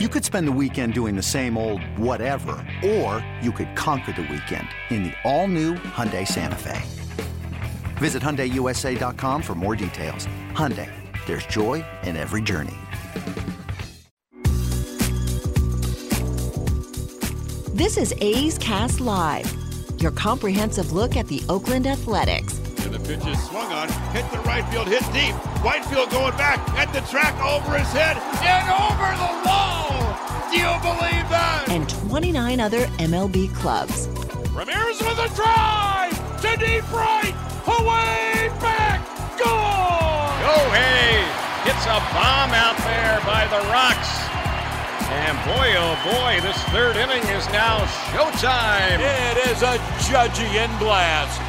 You could spend the weekend doing the same old whatever, or you could conquer the weekend in the all-new Hyundai Santa Fe. Visit HyundaiUSA.com for more details. Hyundai, there's joy in every journey. This is A's Cast Live, your comprehensive look at the Oakland Athletics. And the pitch is swung on, hit the right field, hit deep. Whitefield going back at the track over his head and over the wall. Do you believe that? And 29 other MLB clubs. Ramirez with a drive to deep right, away back, goal! Oh, Gohei hits a bomb out there by the Rocks. And boy, oh boy, this third inning is now showtime. It is a Judgian blast.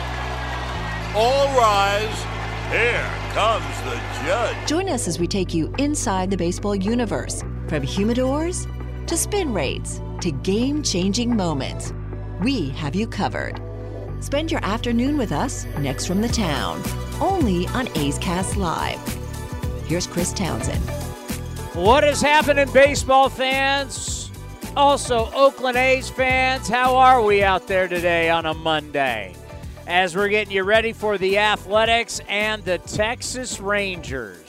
All rise. Here comes the judge. Join us as we take you inside the baseball universe from humidors to spin rates to game changing moments. We have you covered. Spend your afternoon with us next from the town, only on A's Cast Live. Here's Chris Townsend. What What is happening, baseball fans? Also, Oakland A's fans, how are we out there today on a Monday? As we're getting you ready for the Athletics and the Texas Rangers.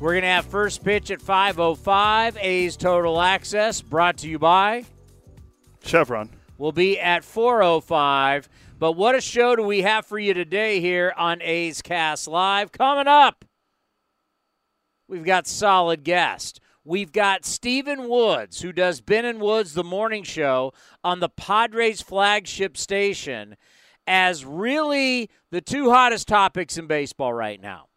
We're going to have first pitch at 5:05. A's Total Access brought to you by Chevron. Will be at 4:05. But what a show do we have for you today here on A's Cast Live? Coming up, we've got solid guest. We've got Stephen Woods, who does Ben and Woods the morning show on the Padres flagship station, as really the two hottest topics in baseball right now.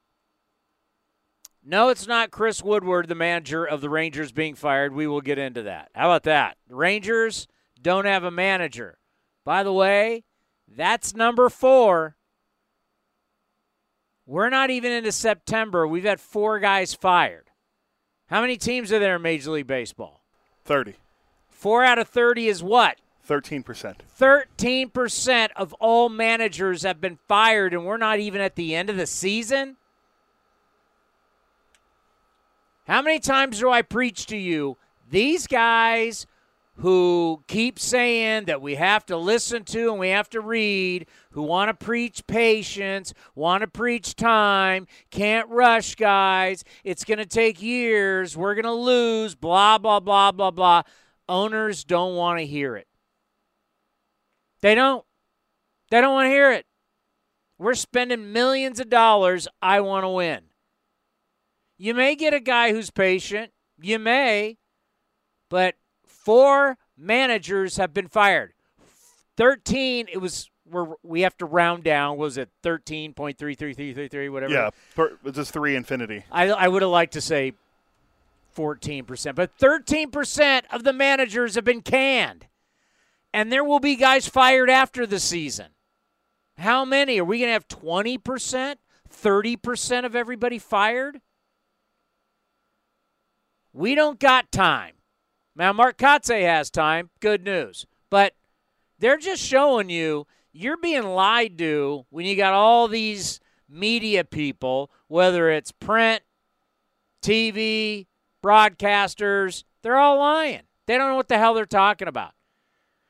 No, it's not Chris Woodward, the manager of the Rangers, being fired. We will get into that. How about that? The Rangers don't have a manager. By the way, that's number four. We're not even into September. We've had four guys fired. How many teams are there in Major League Baseball? 30. Four out of 30 is what? 13%. 13% of all managers have been fired, and we're not even at the end of the season? How many times do I preach to you? These guys who keep saying that we have to listen to and we have to read, who want to preach patience, want to preach time, can't rush, guys. It's going to take years. We're going to lose, blah, blah, blah, blah, blah. Owners don't want to hear it. They don't. They don't want to hear it. We're spending millions of dollars. I want to win. You may get a guy who's patient. You may. But four managers have been fired. 13, it was where we have to round down. Was it 13.33333, whatever? Yeah, per, just three infinity. I, I would have liked to say 14%, but 13% of the managers have been canned. And there will be guys fired after the season. How many? Are we going to have 20%? 30% of everybody fired? We don't got time. Now, Mark Kotsay has time. Good news. But they're just showing you you're being lied to when you got all these media people, whether it's print, TV, broadcasters, they're all lying. They don't know what the hell they're talking about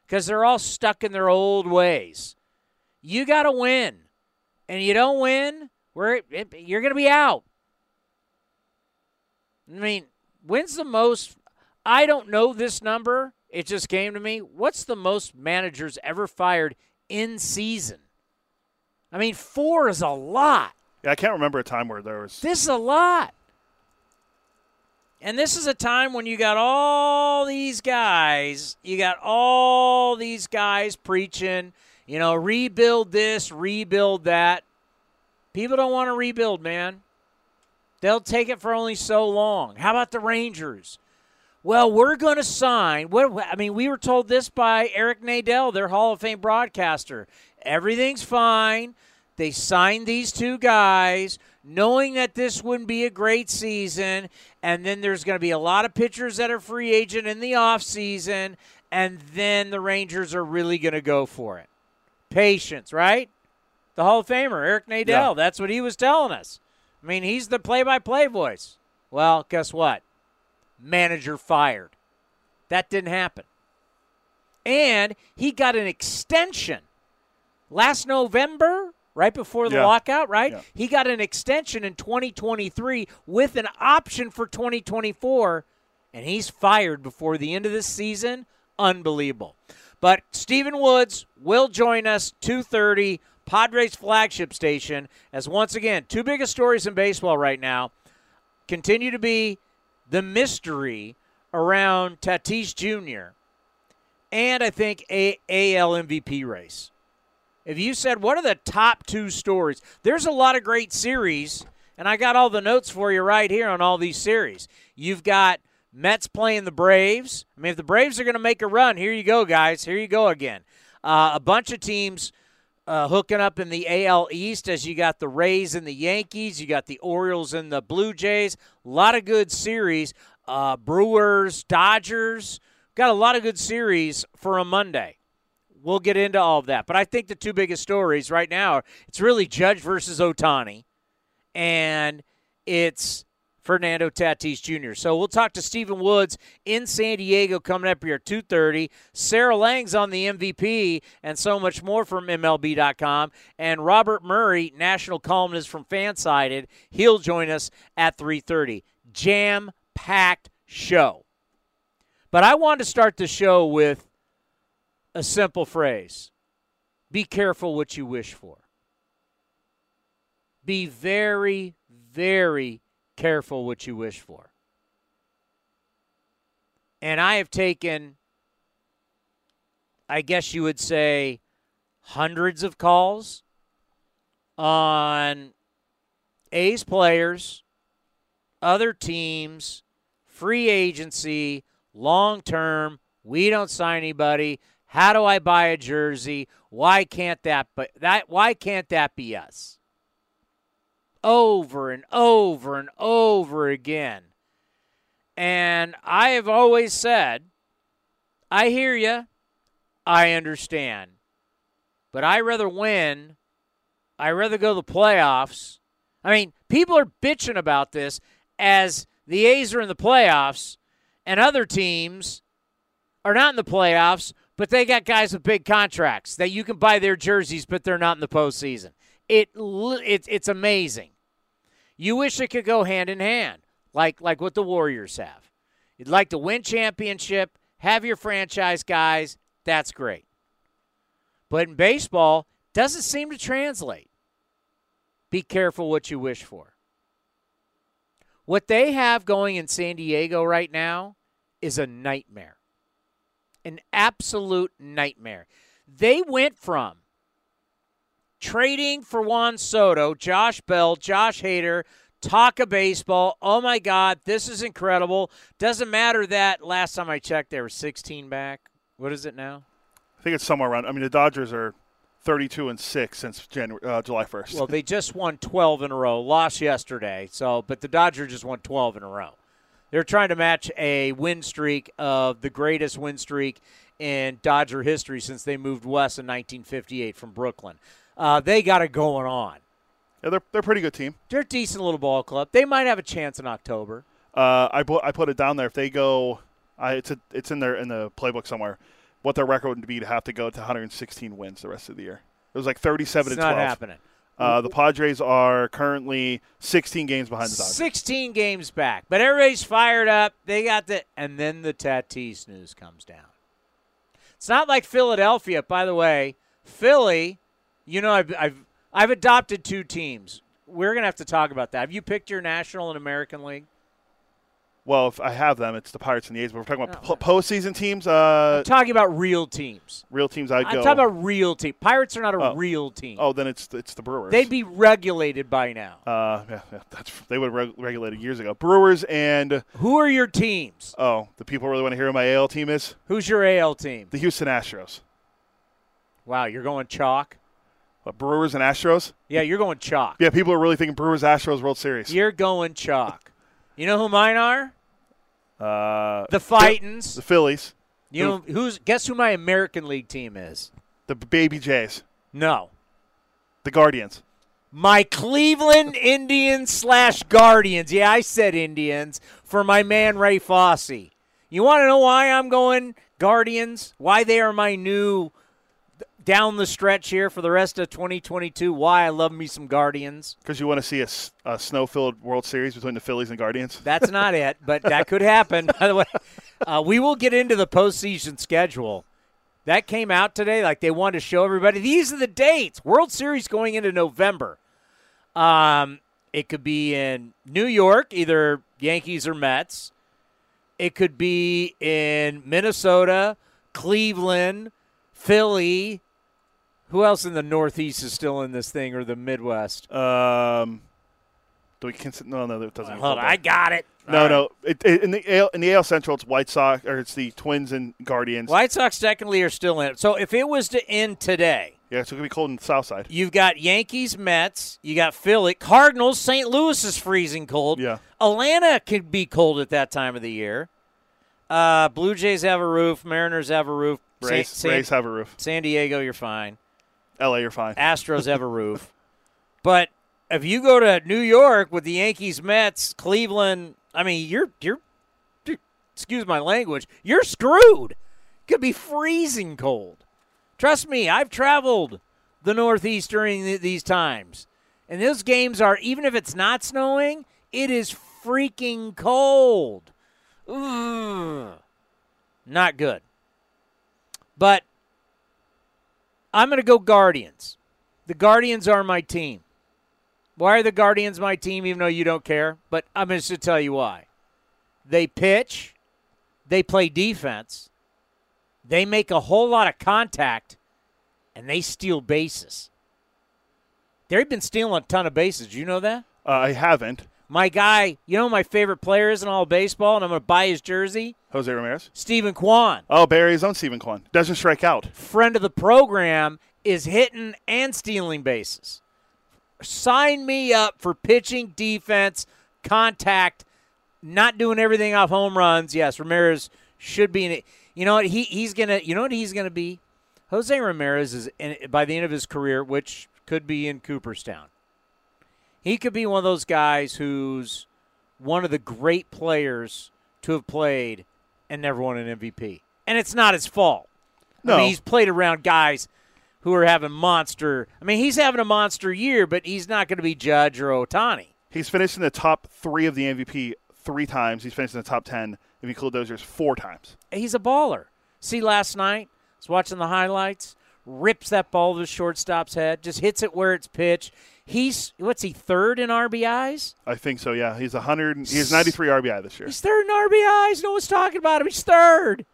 because they're all stuck in their old ways. You got to win. And you don't win, we're, you're going to be out. I mean, when's the most I don't know this number. It just came to me. What's the most managers ever fired in season? I mean, four is a lot. Yeah, I can't remember a time where there was. This is a lot. And this is a time when you got all these guys, you got all these guys preaching, you know, rebuild this, rebuild that. People don't want to rebuild, man. They'll take it for only so long. How about the Rangers? Well, we're going to sign. What I mean, we were told this by Eric Nadel, their Hall of Fame broadcaster. Everything's fine. They signed these two guys, knowing that this wouldn't be a great season, and then there's going to be a lot of pitchers that are free agent in the offseason, and then the Rangers are really going to go for it. Patience, right? The Hall of Famer, Eric Nadel. Yeah. That's what he was telling us. I mean, he's the play by play voice. Well, guess what? manager fired. That didn't happen. And he got an extension last November, right before the Yeah. lockout, right? Yeah. He got an extension in 2023 with an option for 2024, and he's fired before the end of this season. Unbelievable. But Stephen Woods will join us 2:30 Padres flagship station as once again two biggest stories in baseball right now continue to be the mystery around Tatis Jr. and I think a AL MVP race. If you said what are the top two stories, there's a lot of great series, and I got all the notes for you right here on all these series. You've got Mets playing the Braves. I mean, if the Braves are going to make a run, here you go, guys. Here you go again. Uh, a bunch of teams uh, hooking up in the AL East as you got the Rays and the Yankees, you got the Orioles and the Blue Jays. A lot of good series. Uh, Brewers, Dodgers. Got a lot of good series for a Monday. We'll get into all of that. But I think the two biggest stories right now, it's really Judge versus Ohtani, and it's Fernando Tatis Jr. So we'll talk to Stephen Woods in San Diego coming up here at 2.30. Sarah Langs on the MVP and so much more from MLB.com. And Robert Murray, national columnist from Fansided, he'll join us at 3.30. Jam-packed show. But I wanted to start the show with a simple phrase. Be careful what you wish for. Be very, very careful what you wish for. And I have taken, I guess you would say, hundreds of calls on A's players, other teams, free agency, long term. We don't sign anybody. How do I buy a jersey? Why can't that but that why can't that be us? Over and over and over again. And I have always said, I hear you. I understand. But I rather win. I rather go to the playoffs. I mean, people are bitching about this as the A's are in the playoffs and other teams are not in the playoffs, but they got guys with big contracts that you can buy their jerseys, but they're not in the postseason. It, it it's amazing. You wish it could go hand in hand, like like what the Warriors have. You'd like to win championship, have your franchise guys. That's great. But in baseball, doesn't seem to translate. Be careful what you wish for. What they have going in San Diego right now is a nightmare. An absolute nightmare. They went from trading for Juan Soto, Josh Bell, Josh Hader, talk of baseball. Oh my God, this is incredible. Doesn't matter that last time I checked, they were 16 back. What is it now? I think it's somewhere around. I mean, the Dodgers are 32 and six since January, uh, July 1st. Well, they just won 12 in a row. Lost yesterday, so but the Dodgers just won 12 in a row. They're trying to match a win streak of the greatest win streak in Dodger history since they moved west in 1958 from Brooklyn. Uh, they got it going on. yeah, they're they're a pretty good team. They're a decent little ball club. They might have a chance in October. Uh, I put I put it down there. If they go, I, it's a, it's in there in the playbook somewhere. What their record would be to have to go to 116 wins the rest of the year. It was like 37 It's to 12. not happening. Uh, the Padres are currently 16 games behind the Dodgers. 16 games back, but everybody's fired up. They got the, and then the Tatis news comes down. It's not like Philadelphia, by the way. Philly, you know, I've I've I've adopted two teams. We're gonna have to talk about that. Have you picked your National and American League? Well, if I have them, it's the Pirates and the A's. But we're talking about Oh. po- postseason teams. Uh, I'm talking about real teams. real teams, I'd I'm go. talking about real team. Pirates are not a Oh. real team. oh, then it's it's the Brewers. They'd be regulated by now. Uh, yeah, yeah, that's they would have reg- regulated years ago. Brewers and Who are your teams? oh, the people really want to hear who my AL team is Who's your AL team? the Houston Astros. Wow, you're going chalk. What, Brewers and Astros. Yeah, you're going chalk. Yeah, people are really thinking Brewers Astros World Series. You're going chalk. You know who mine are? Uh, The Fightins. the Phillies, You know who's? Guess who my American League team is? the Baby Jays, No, the Guardians. my Cleveland Indians slash Guardians. Yeah, I said Indians for my man Ray Fosse. You want to know why I'm going Guardians? Why they are my new down the stretch here for the rest of 2022? Why I love me some Guardians. Because you want to see a snow-filled World Series between the Phillies and Guardians. That's not it, but that could happen. By the way, uh, we will get into the postseason schedule. That came out today. Like they wanted to show everybody. These are the dates. World Series going into November. Um, it could be in New York, either Yankees or Mets. It could be in Minnesota, Cleveland, Philly. Who else in the Northeast is still in this thing or the Midwest? Um, do we consider? No, no, that doesn't. Hold on, I got it. No, no. It, it, in the AL, in the AL Central, it's White Sox or it's the Twins and Guardians. White Sox technically are still in it. So if it was to end today, Yeah, so it could be cold in the South Side. you've got Yankees, Mets, you got Philly, Cardinals, St. Louis is freezing cold. Yeah. Atlanta could be cold at that time of the year. Uh, Blue Jays have a roof. Mariners have a roof. Rays, San, Rays have a roof. San Diego, you're fine. LA, you're fine. Astros have a roof. But if you go to New York with the Yankees, Mets, Cleveland, I mean, you're you're, excuse my language, you're screwed. Could be freezing cold. Trust me, I've traveled the Northeast during th- these times, and those games are even if it's not snowing, it is freaking cold. Ugh. Not good. But I'm going to go Guardians. The Guardians are my team. Why are the Guardians my team, even though you don't care? But I'm just to tell you why. They pitch, they play defense, they make a whole lot of contact, and they steal bases. They've been stealing a ton of bases. You know that? Uh, I haven't. My guy, you know my favorite player is in all baseball, and I'm going to buy his jersey? Jose Ramirez. Steven Kwan. Oh, Barry's own Steven Kwan doesn't strike out. friend of the program is hitting and stealing bases. Sign me up for pitching, defense, contact, not doing everything off home runs. Yes, Ramirez should be in it. You know what? He he's gonna. You know what he's gonna be. Jose Ramirez is in, by the end of his career, which could be in Cooperstown. He could be one of those guys who's one of the great players to have played and never won an MVP. And it's not his fault. No. I mean, he's played around guys who are having monster. I mean, he's having a monster year, but he's not going to be Judge or Ohtani. He's finished in the top three of the MVP three times. He's finished in the top ten if you include those years four times. He's a baller. See, last night, I was watching the highlights. Rips that ball to the shortstop's head, just hits it where it's pitched. He's what's he third in RBIs? I think so. Yeah, he's hundred. He's ninety three RBI this year. He's third in RBIs. No one's talking about him. He's third.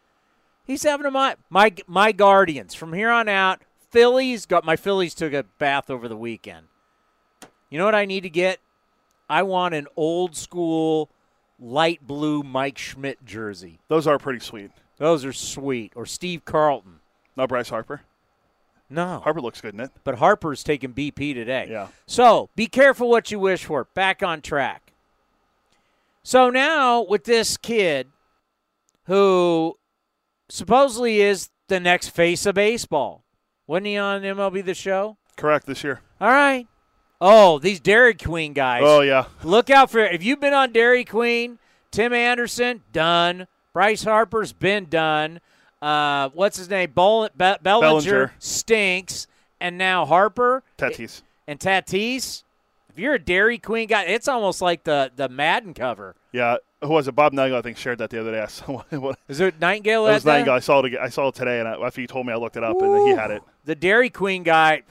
He's having a my my my Guardians from here on out. Phillies got my Phillies took a bath over the weekend. You know what I need to get? I want an old school light blue Mike Schmidt jersey. Those are pretty sweet. Those are sweet. Or Steve Carlton. No Bryce Harper. No. Harper looks good in it. But Harper's taking BP today. Yeah. So be careful what you wish for. Back on track. So now with this kid who supposedly is the next face of baseball. Wasn't he on MLB The Show? Correct this year. All right. Oh, these Dairy Queen guys. Oh yeah. Look out for if you've been on Dairy Queen, Tim Anderson, done. Bryce Harper's been done. Uh, what's his name? Bol- Be- Bellinger, Bellinger. stinks. And now Harper Tatis. and Tatis. If you're a Dairy Queen guy, it's almost like the, the Madden cover. Yeah. Who was it? Bob Nightingale, I think, shared that the other day. I saw what, Is it Nightingale? That was that Nightingale. I saw it. I saw it today, and I, after you told me, I looked it up, and he had it. The Dairy Queen guy.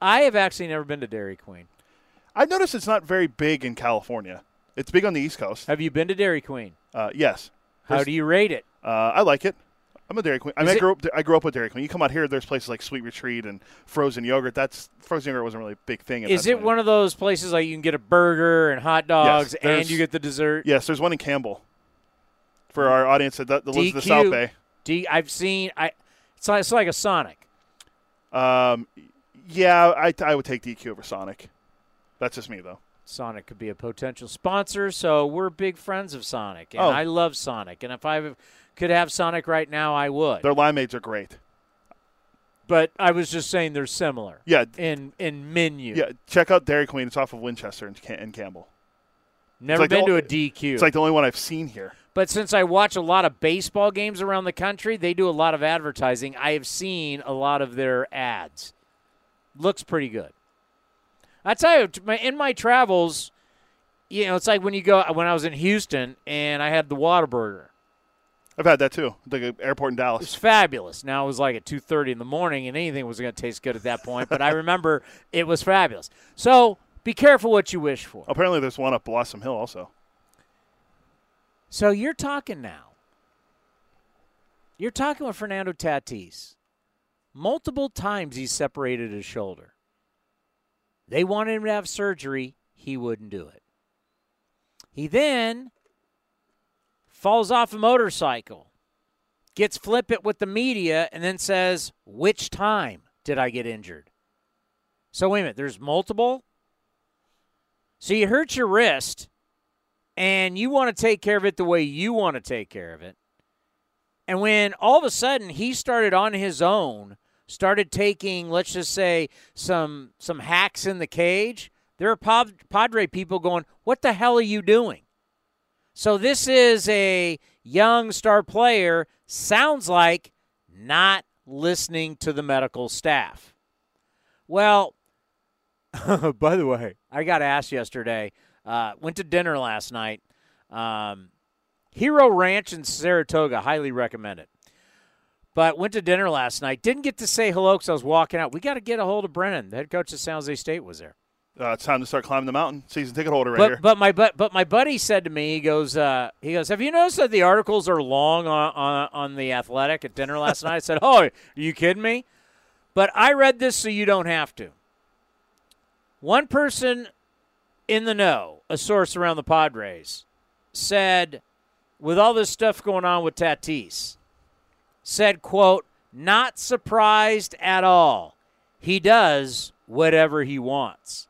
I have actually never been to Dairy Queen. I noticed it's not very big in California. It's big on the East Coast. Have you been to Dairy Queen? Uh, yes. How There's- do you rate it? Uh, I like it. I'm a Dairy Queen. I mean, I grew up. I grew up with Dairy Queen. You come out here, there's places like Sweet Retreat and frozen yogurt. That's frozen yogurt wasn't really a big thing. In Is it one of those places like you can get a burger and hot dogs and you get the dessert? Yes, there's one in Campbell. For our audience that, that lives in the South Bay, D. I've seen. I. It's like, it's like a Sonic. Um, yeah, I, I would take DQ over Sonic. That's just me though. Sonic could be a potential sponsor, so we're big friends of Sonic, and Oh. I love Sonic. And if I could have Sonic right now, I would. Their limeades are great. but I was just saying they're similar. Yeah. In in menu. Yeah, check out Dairy Queen. It's off of Winchester and, Cam- and Campbell. Never like been to ol- a DQ. It's like the only one I've seen here. But since I watch a lot of baseball games around the country, they do a lot of advertising. I have seen a lot of their ads. Looks pretty good. I tell you, in my travels, you know, it's like when you go when I was in Houston and I had the Whataburger. I've had that too. The airport in Dallas. It was fabulous. Now it was like at two thirty in the morning, and anything was going to taste good at that point. But I remember it was fabulous. So be careful what you wish for. Apparently, there's one up Blossom Hill also. So you're talking now. You're talking with Fernando Tatis. Multiple times he separated his shoulder. They wanted him to have surgery. He wouldn't do it. He then falls off a motorcycle, gets flippant with the media, and then says, Which time did I get injured? So, wait a minute, there's multiple. So, you hurt your wrist and you want to take care of it the way you want to take care of it. And when all of a sudden he started on his own, started taking, let's just say, some some hacks in the cage, there are Padre people going, "What the hell are you doing?" So this is a young star player. Sounds like not listening to the medical staff. Well, by the way, I got asked yesterday. Uh, went to dinner last night. Um, Hero Ranch in Saratoga, highly recommend it. But went to dinner last night. Didn't get to say hello because I was walking out. We got to get a hold of Brennan. The head coach of San Jose State was there. Uh, it's time to start climbing the mountain. Season ticket holder right here. But but my but but my buddy said to me, he goes, uh, he goes, have you noticed that the articles are long on, on on the Athletic at dinner last night? I said, oh, are you kidding me? But I read this so you don't have to. One person in the know, a source around the Padres, said, with all this stuff going on with Tatis, said, quote, not surprised at all. He does whatever he wants.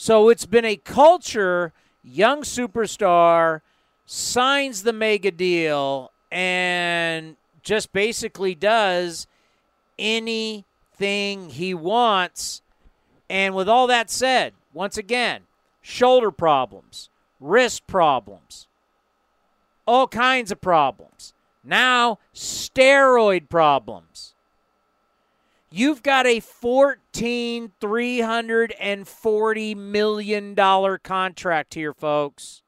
So it's been a culture, young superstar signs the mega deal and just basically does anything he wants. And with all that said, once again, shoulder problems, wrist problems, all kinds of problems. Now, steroid problems. You've got a fourteen three hundred and forty million dollar contract here, folks.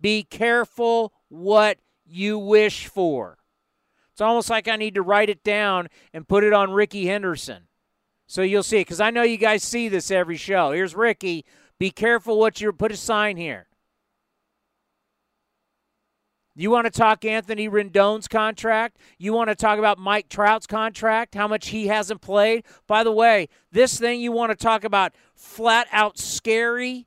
Be careful what you wish for. It's almost like I need to write it down and put it on Rickey Henderson. So you'll see. Because I know you guys see this every show. Here's Ricky. Be careful what you put a sign here. You want to talk Anthony Rendon's contract? You want to talk about Mike Trout's contract, how much he hasn't played? By the way, this thing you want to talk about flat out scary?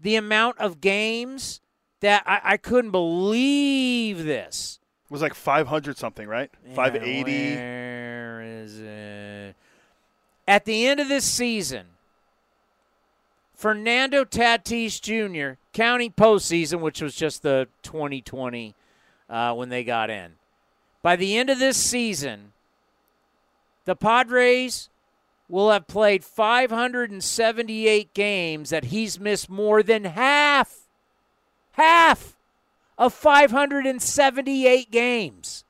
The amount of games that I, I couldn't believe this. it was like 500 something, right? Yeah, 580. Where is it? At the end of this season, Fernando Tatis Jr., counting postseason, which was just the 2020 uh, when they got in, by the end of this season, the Padres will have played 578 games that he's missed more than half. Half of 578 games.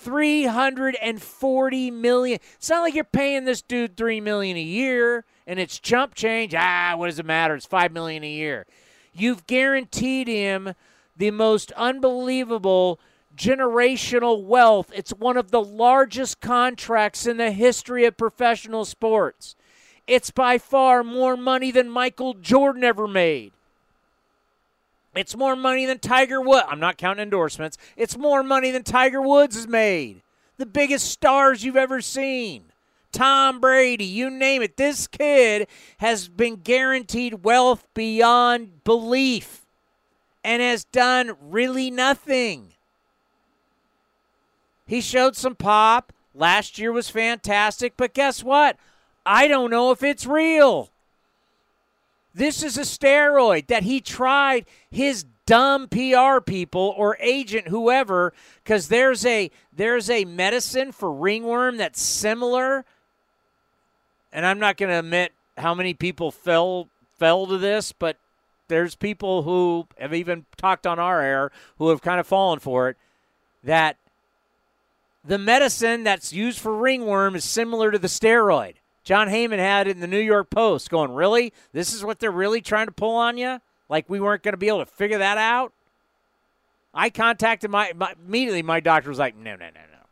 340 million. It's not like you're paying this dude 3 million a year and it's chump change. Ah, what does it matter? It's 5 million a year. You've guaranteed him the most unbelievable generational wealth. It's one of the largest contracts in the history of professional sports. It's by far more money than Michael Jordan ever made. It's more money than Tiger Woods. I'm not counting endorsements. It's more money than Tiger Woods has made. The biggest stars you've ever seen. Tom Brady, you name it. This kid has been guaranteed wealth beyond belief and has done really nothing. He showed some pop. Last year was fantastic, but guess what? I don't know if it's real. This is a steroid that he tried his dumb PR people or agent whoever cuz there's a there's a medicine for ringworm that's similar and I'm not going to admit how many people fell fell to this, but there's people who have even talked on our air who have kind of fallen for it that the medicine that's used for ringworm is similar to the steroid. Jon Heyman had it in the New York Post going, Really? This is what they're really trying to pull on you? Like we weren't going to be able to figure that out? I contacted my, my immediately, my doctor was like, No, no, no, no.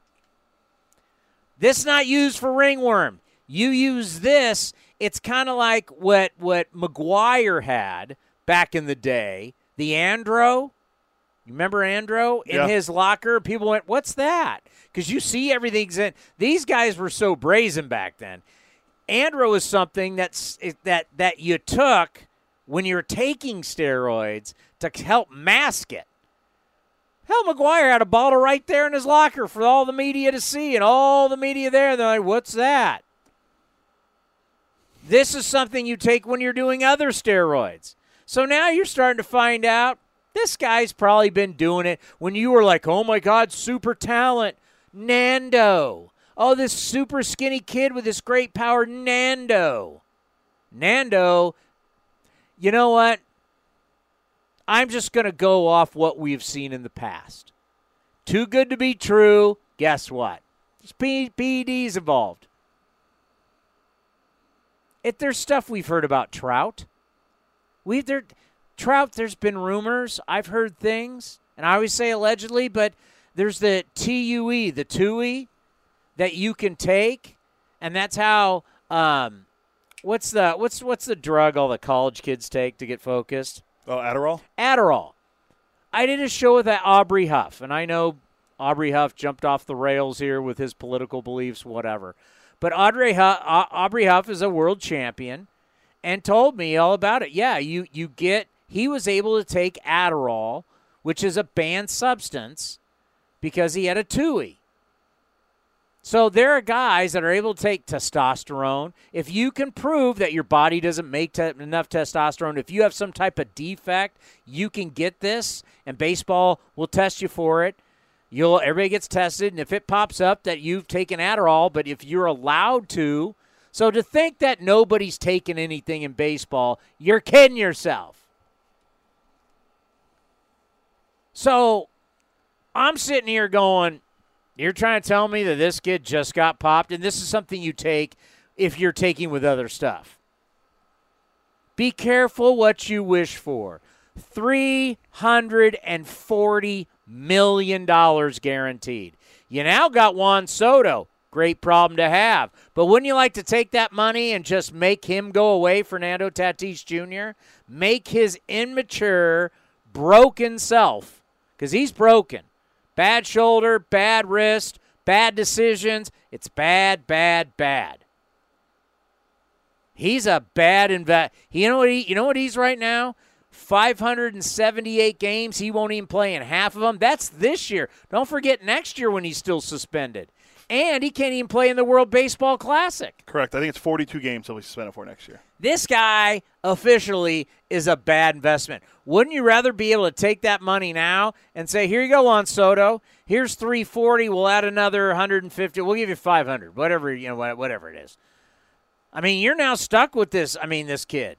This is not used for ringworm. You use this, it's kind of like what, what McGwire had back in the day, the Andro. You remember Andro in Yeah. his locker? People went, "What's that?" Because you see everything's in. These guys were so brazen back then. Andro is something that's that that you took when you're taking steroids to help mask it. Hell, McGwire had a bottle right there in his locker for all the media to see, and all the media there. They're like, "What's that?" This is something you take when you're doing other steroids. So now you're starting to find out this guy's probably been doing it when you were like, oh my God, super talent, Nando. Oh, this super skinny kid with this great power, Nando. Nando, you know what? I'm just going to go off what we've seen in the past. Too good to be true. Guess what? There's PEDs involved. If there's stuff we've heard about Trout, we've there Trout. There's been rumors. I've heard things, and I always say allegedly, but there's the TUE, the TUI, that you can take, and that's how. Um, what's the what's what's the drug all the college kids take to get focused? Oh, Adderall. Adderall. I did a show with that Aubrey Huff, and I know Aubrey Huff jumped off the rails here with his political beliefs, whatever. But Audrey Huff, Aubrey Huff is a world champion, and told me all about it. Yeah, you you get. He was able to take Adderall, which is a banned substance, because he had a TUI. So there are guys that are able to take testosterone. If you can prove that your body doesn't make te- enough testosterone, if you have some type of defect, you can get this, and baseball will test you for it. You'll everybody gets tested, and if it pops up that you've taken Adderall, but if you're allowed to, so to think that nobody's taken anything in baseball, you're kidding yourself. So I'm sitting here going, you're trying to tell me that this kid just got popped, and this is something you take if you're taking with other stuff. Be careful what you wish for. $340 million guaranteed. You now got Juan Soto. Great problem to have. But wouldn't you like to take that money and just make him go away, Fernando Tatis Jr.? Make his immature, broken self, because he's broken. Bad shoulder, bad wrist, bad decisions. It's bad, bad, bad. He's a bad invest. You know what he? You know what he's right now? 578 games. He won't even play in half of them. That's this year. Don't forget next year when he's still suspended, and he can't even play in the World Baseball Classic. Correct. I think it's 42 games he'll be suspended for next year. This guy officially is a bad investment. Wouldn't you rather be able to take that money now and say, "Here you go, Juan Soto. Here's 340. We'll add another 150. We'll give you 500. Whatever you know, whatever it is." I mean, you're now stuck with this. I mean, this kid.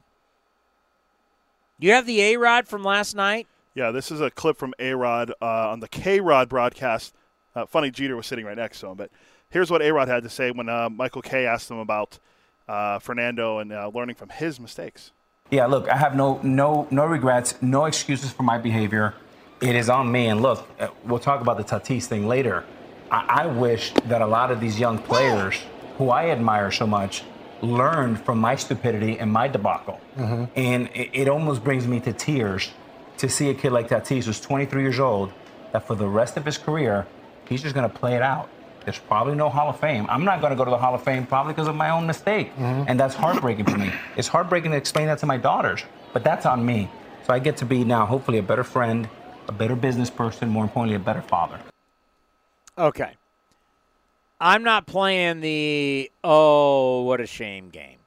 You have the A Rod from last night. Yeah, this is a clip from A Rod uh, on the KayRod broadcast. Uh, funny, Jeter was sitting right next to him, but here's what A Rod had to say when uh, Michael Kay asked him about uh, Fernando and uh, learning from his mistakes. Yeah, look, I have no no no regrets, no excuses for my behavior. It is on me. And look, uh, we'll talk about the Tatis thing later. I, I wish that a lot of these young players who I admire so much learned from my stupidity and my debacle. And it, it almost brings me to tears to see a kid like Tatis, who's 23 years old, that for the rest of his career, he's just going to play it out. There's probably no Hall of Fame. I'm not going to go to the Hall of Fame probably because of my own mistake. Mm-hmm. And that's heartbreaking for me. It's heartbreaking to explain that to my daughters, but that's on me. So I get to be now, hopefully, a better friend, a better business person, more importantly, a better father. Okay. I'm not playing the oh, what a shame game.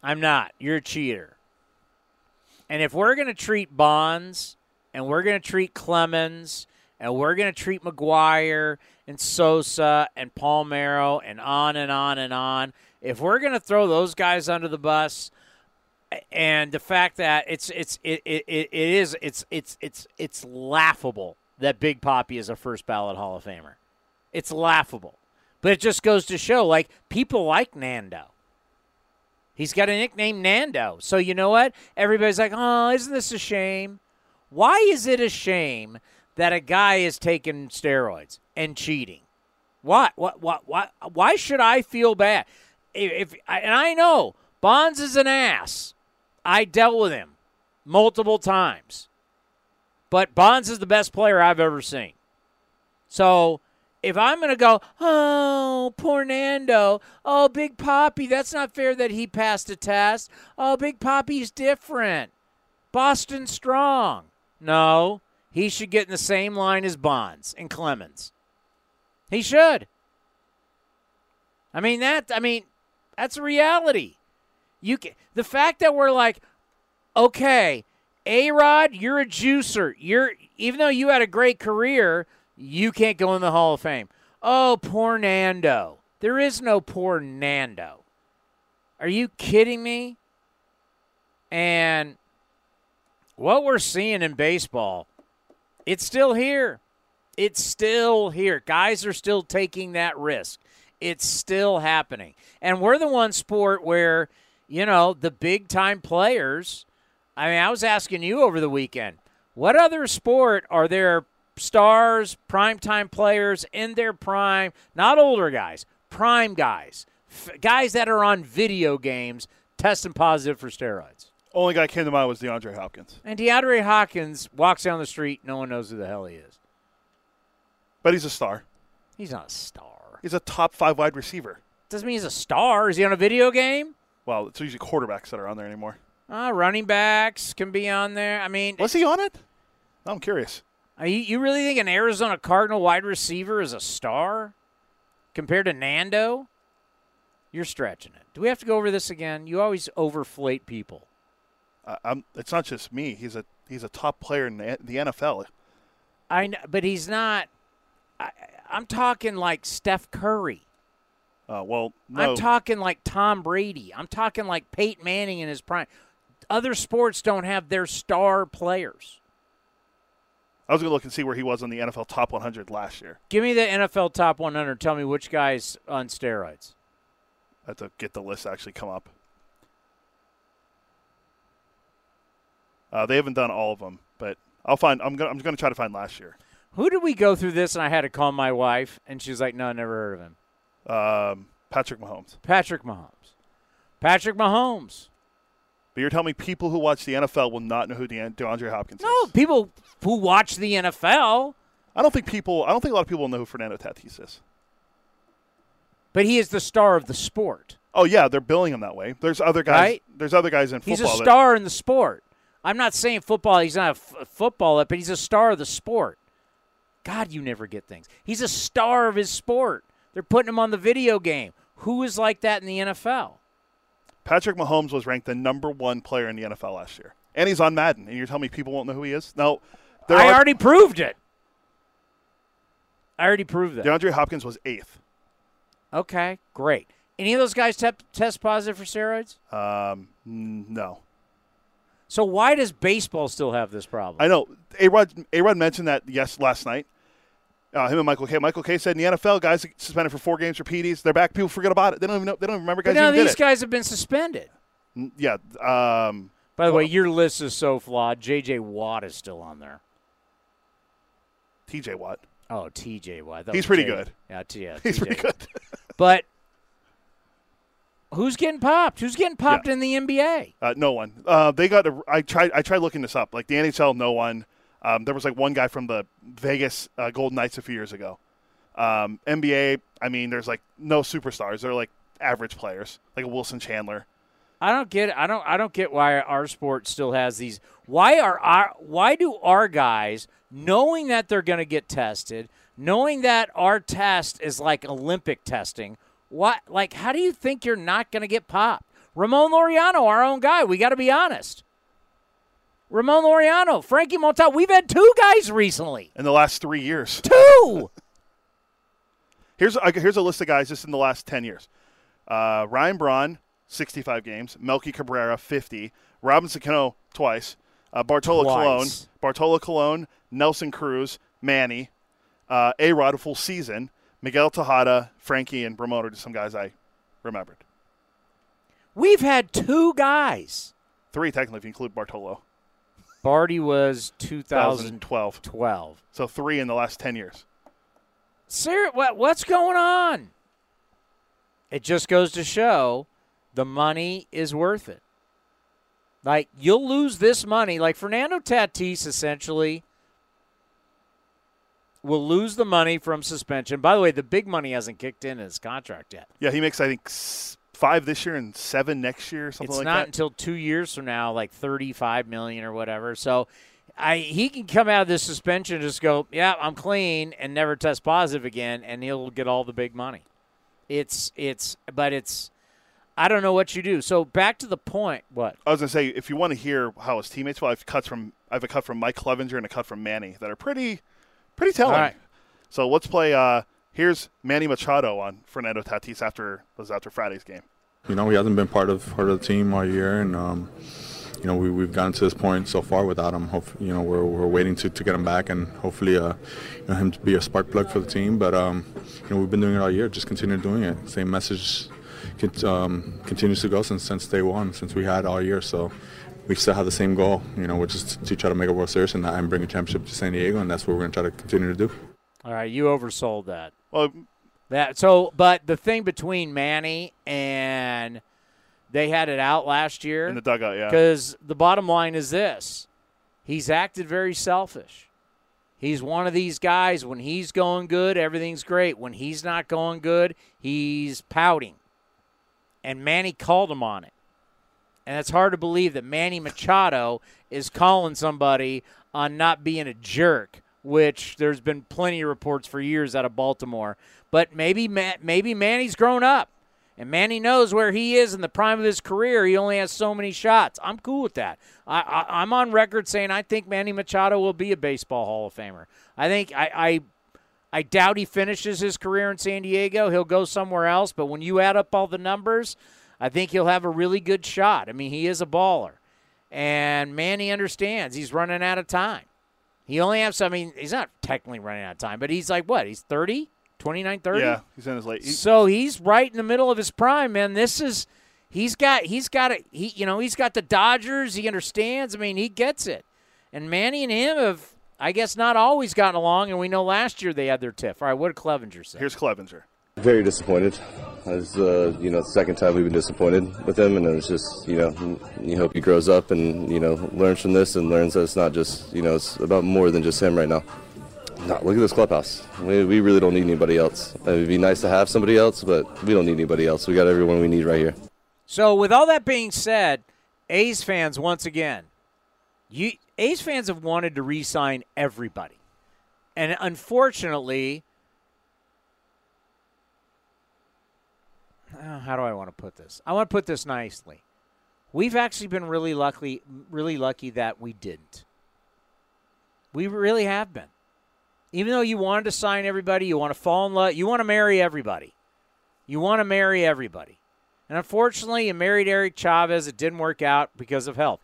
I'm not. You're a cheater. And if we're going to treat Bonds and we're going to treat Clemens and we're going to treat McGwire and Sosa and Palmeiro and on and on and on. If we're going to throw those guys under the bus, and the fact that it's it's it, it, it is it's it's it's it's laughable that Big Poppy is a first ballot Hall of Famer. It's laughable. But it just goes to show like people like Nando. He's got a nickname Nando. So you know what? Everybody's like, "Oh, isn't this a shame?" Why is it a shame that a guy is taking steroids and cheating? What? What? What? What? Why should I feel bad? If, if and I know Bonds is an ass. I dealt with him multiple times. But Bonds is the best player I've ever seen. So if I'm going to go, oh, poor Nando, oh, Big Poppy, that's not fair that he passed a test. Oh, Big Poppy's different. Boston strong. No, he should get in the same line as Bonds and Clemens. He should. I mean that. I mean that's a reality. You can, the fact that we're like, okay, A Rod, you're a juicer. You're even though you had a great career, you can't go in the Hall of Fame. Oh, poor Nando. There is no poor Nando. Are you kidding me? And what we're seeing in baseball, it's still here. It's still here. Guys are still taking that risk. It's still happening. And we're the one sport where, you know, the big time players. I mean, I was asking you over the weekend, what other sport are there stars, primetime players in their prime, not older guys, prime guys, f- guys that are on video games testing positive for steroids? Only guy came to mind was DeAndre Hopkins. And DeAndre Hopkins walks down the street, no one knows who the hell he is. But he's a star. He's not a star. He's a top five wide receiver. Doesn't mean he's a star. Is he on a video game? Well, it's usually quarterbacks that are on there anymore. Uh, running backs can be on there. I mean, Was he on it? I'm curious. are you, you really think an Arizona Cardinal wide receiver is a star compared to Nando? You're stretching it. Do we have to go over this again? You always overflate people. Uh, I'm, it's not just me. He's a he's a top player in the, the NFL. I know, but he's not. I, I'm talking like Steph Curry. Uh, well, no. I'm talking like Tom Brady. I'm talking like Peyton Manning in his prime. Other sports don't have their star players. I was going to look and see where he was on the NFL top 100 last year. Give me the NFL top 100. Tell me which guy's on steroids. I have to get the list actually come up. Uh, they haven't done all of them, but I'll find. I'm gonna. I'm gonna try to find last year. Who did we go through this? And I had to call my wife, and she was like, "No, I never heard of him." Um, Patrick Mahomes. Patrick Mahomes. Patrick Mahomes. But you're telling me people who watch the NFL will not know who De- DeAndre Hopkins No, is? No, people who watch the NFL, I don't think people. I don't think a lot of people know who Fernando Tatis is. but he is the star of the sport. Oh yeah, they're billing him that way. There's other guys. Right. There's other guys in He's football. a that- star in the sport. I'm not saying football. He's not a f- footballer, but he's a star of the sport. God, you never get things. He's a star of his sport. They're putting him on the video game. Who is like that in the NFL? Patrick Mahomes was ranked the number one player in the NFL last year, and he's on Madden. And you're telling me people won't know who he is? No, I are, already proved it. I already proved that. DeAndre Hopkins was eighth. Okay, great. Any of those guys te- test positive for steroids? Um, no, So why does baseball still have this problem? I know. A Rod A Rod mentioned that yes last night. Uh, him and Michael Kay. Michael Kay. said in the NFL, guys suspended for four games for PDs. They're back. People forget about it. They don't even know. They don't even remember but guys now even these guys have been suspended. N- Yeah. Um, By the way, your list is so flawed. J.J. Watt is still on there. T.J. Watt. Oh, T.J. Watt. That He's was pretty J- good. Yeah, T- yeah He's TJ. pretty good. But who's getting popped? Who's getting popped Yeah. in the NBA? Uh, no one. Uh, they got. A, I tried. I tried looking this up. Like the NHL, no one. Um, there was like one guy from the Vegas uh, Golden Knights a few years ago. Um, NBA. I mean, there's like no superstars. They're like average players, like a Wilson Chandler. I don't get. I don't. I don't get why our sport still has these. Why are our? Why do our guys, knowing that they're going to get tested, knowing that our test is like Olympic testing, what? Like, how do you think you're not going to get popped? Ramon Laureano, our own guy. We got to be honest. Ramon Laureano, Frankie Montas. We've had two guys recently. In the last three years. Two. Here's a, here's a list of guys just in the last 10 years. Uh, Ryan Braun, 65 games. Melky Cabrera, 50. Robinson Cano, twice. Uh, Bartolo. Colon, Bartolo Colon, Nelson Cruz, Manny, uh, A Rod, a full season. Miguel Tejada, Frankie, and are just some guys I remembered. We've had two guys. Three, technically, if you include Bartolo. Barty was 2012. 2012. So three in the last 10 years. Sir, what, what's going on? It just goes to show the money is worth it. Like, you'll lose this money. Like, Fernando Tatis essentially will lose the money from suspension. By the way, the big money hasn't kicked in his contract yet. Yeah, he makes, I think, five this year and seven next year, something like that. it's like not that. until two years from now, like thirty-five million or whatever. So, I he can come out of this suspension and just go, "Yeah, I'm clean," and never test positive again, and he'll get all the big money. It's it's, but it's, I don't know what you do. So back to the point. What? I was gonna say, if you want to hear how his teammates, well, I've cuts from I have a cut from Mike Clevinger and a cut from Manny that are pretty, pretty telling. All right. So let's play. Uh, here's Manny Machado on Fernando Tatis after was after Friday's game. You know, he hasn't been part of part of the team all year, and um, you know we we've gotten to this point so far without him. Hope you know we're, we're waiting to, to get him back, and hopefully uh, you know him to be a spark plug for the team. But um, you know we've been doing it all year. Just continue doing it. Same message um, continues to go since since day one, since we had all year. So. We still have the same goal, you know, which is to try to make a World Series and, and bring a championship to San Diego, and that's what we're going to try to continue to do. All right, you oversold that. Well, That so, but the thing between Manny and they had it out last year in the dugout, yeah. Because the bottom line is this he's acted very selfish. He's one of these guys, when he's going good, everything's great. When he's not going good, he's pouting. And Manny called him on it. And it's hard to believe that Manny Machado is calling somebody on not being a jerk, which there's been plenty of reports for years out of Baltimore. But maybe maybe Manny's grown up. And Manny knows where he is in the prime of his career. He only has so many shots. I'm cool with that. I, I, I'm on record saying I think Manny Machado will be a baseball Hall of Famer. I think I, I I doubt he finishes his career in San Diego. He'll go somewhere else. But when you add up all the numbers, I think he'll have a really good shot. I mean, he is a baller. And Manny understands he's running out of time. He only has, I mean, he's not technically running out of time, but he's like, what? He's 30, 29, 30? Yeah, he's in his late. So he's right in the middle of his prime, man. This is he's got he's got it. He you know he's got the Dodgers. He understands. I mean, he gets it. And Manny and him have, I guess, not always gotten along. And we know last year they had their tiff. All right, what did Clevinger say? Here's Clevinger. Very disappointed. It's uh, you know the second time we've been disappointed with him, and it's just you know you hope he grows up and you know learns from this and learns that it's not just you know it's about more than just him right now. No, look at this clubhouse. We, we really don't need anybody else. It would be nice to have somebody else, but we don't need anybody else. We got everyone we need right here. So with all that being said, A's fans once again, you A's fans have wanted to re-sign everybody, and unfortunately, uh, how do I want to put this? I want to put this nicely. We've actually been really lucky, really lucky that we didn't. We really have been. Even though you wanted to sign everybody, you want to fall in love, you want to marry everybody. You want to marry everybody. And unfortunately, you married Eric Chavez. It didn't work out because of health.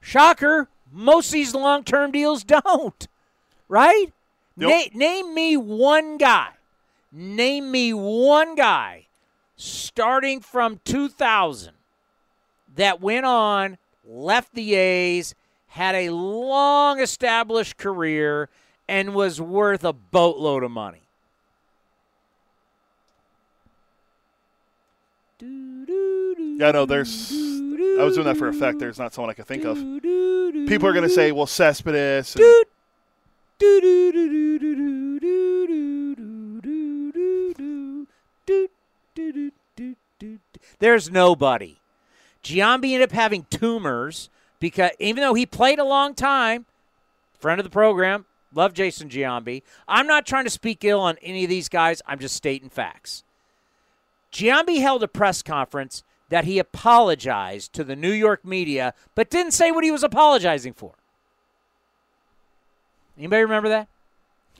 Shocker, most of these long term deals don't. Right? Nope. Na- name me one guy. Name me one guy starting from 2000 that went on, left the A's, had a long established career, and was worth a boatload of money. Yeah, no, there's. I was doing that for effect. There's not someone I could think of. People are going to say, well, Cespedes. and- There's nobody. Giambi ended up having tumors because even though he played a long time, friend of the program, love Jason Giambi. I'm not trying to speak ill on any of these guys. I'm just stating facts. Giambi held a press conference that he apologized to the New York media, but didn't say what he was apologizing for. Anybody remember that?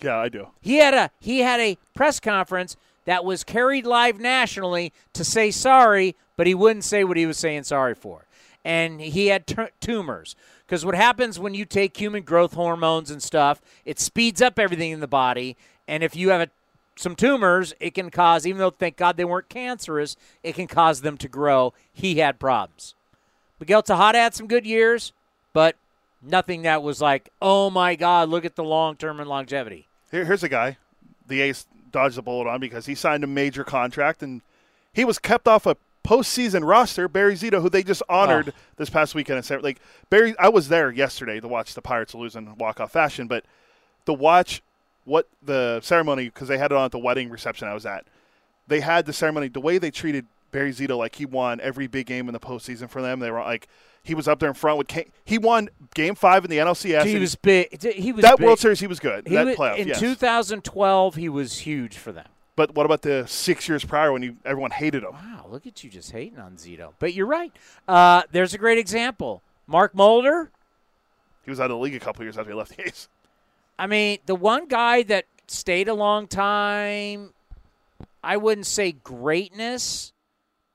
Yeah, I do. He had a he had a press conference that was carried live nationally to say sorry, but he wouldn't say what he was saying sorry for. And he had t- tumors. Because what happens when you take human growth hormones and stuff, it speeds up everything in the body. And if you have a, some tumors, it can cause, even though thank God they weren't cancerous, it can cause them to grow. He had problems. Miguel Tejada had some good years, but nothing that was like, oh my God, look at the long term and longevity. Here, here's a guy the A's dodged the bullet on because he signed a major contract and he was kept off a postseason roster. Barry Zito, who they just honored Oh. this past weekend, in like Barry. I was there yesterday to watch the Pirates lose in walk off fashion, but to watch what the ceremony because they had it on at the wedding reception I was at. They had the ceremony the way they treated Barry Zito like he won every big game in the postseason for them. They were like he was up there in front with King. he won Game Five in the NLCS. He was big. He was that big. World Series. He was good. He that was- playoff in yes. 2012, he was huge for them. But what about the six years prior when you everyone hated him? Wow, look at you just hating on Zito. But you're right. Uh, there's a great example. Mark Mulder. He was out of the league a couple years after he left the A's. I mean, the one guy that stayed a long time, I wouldn't say greatness,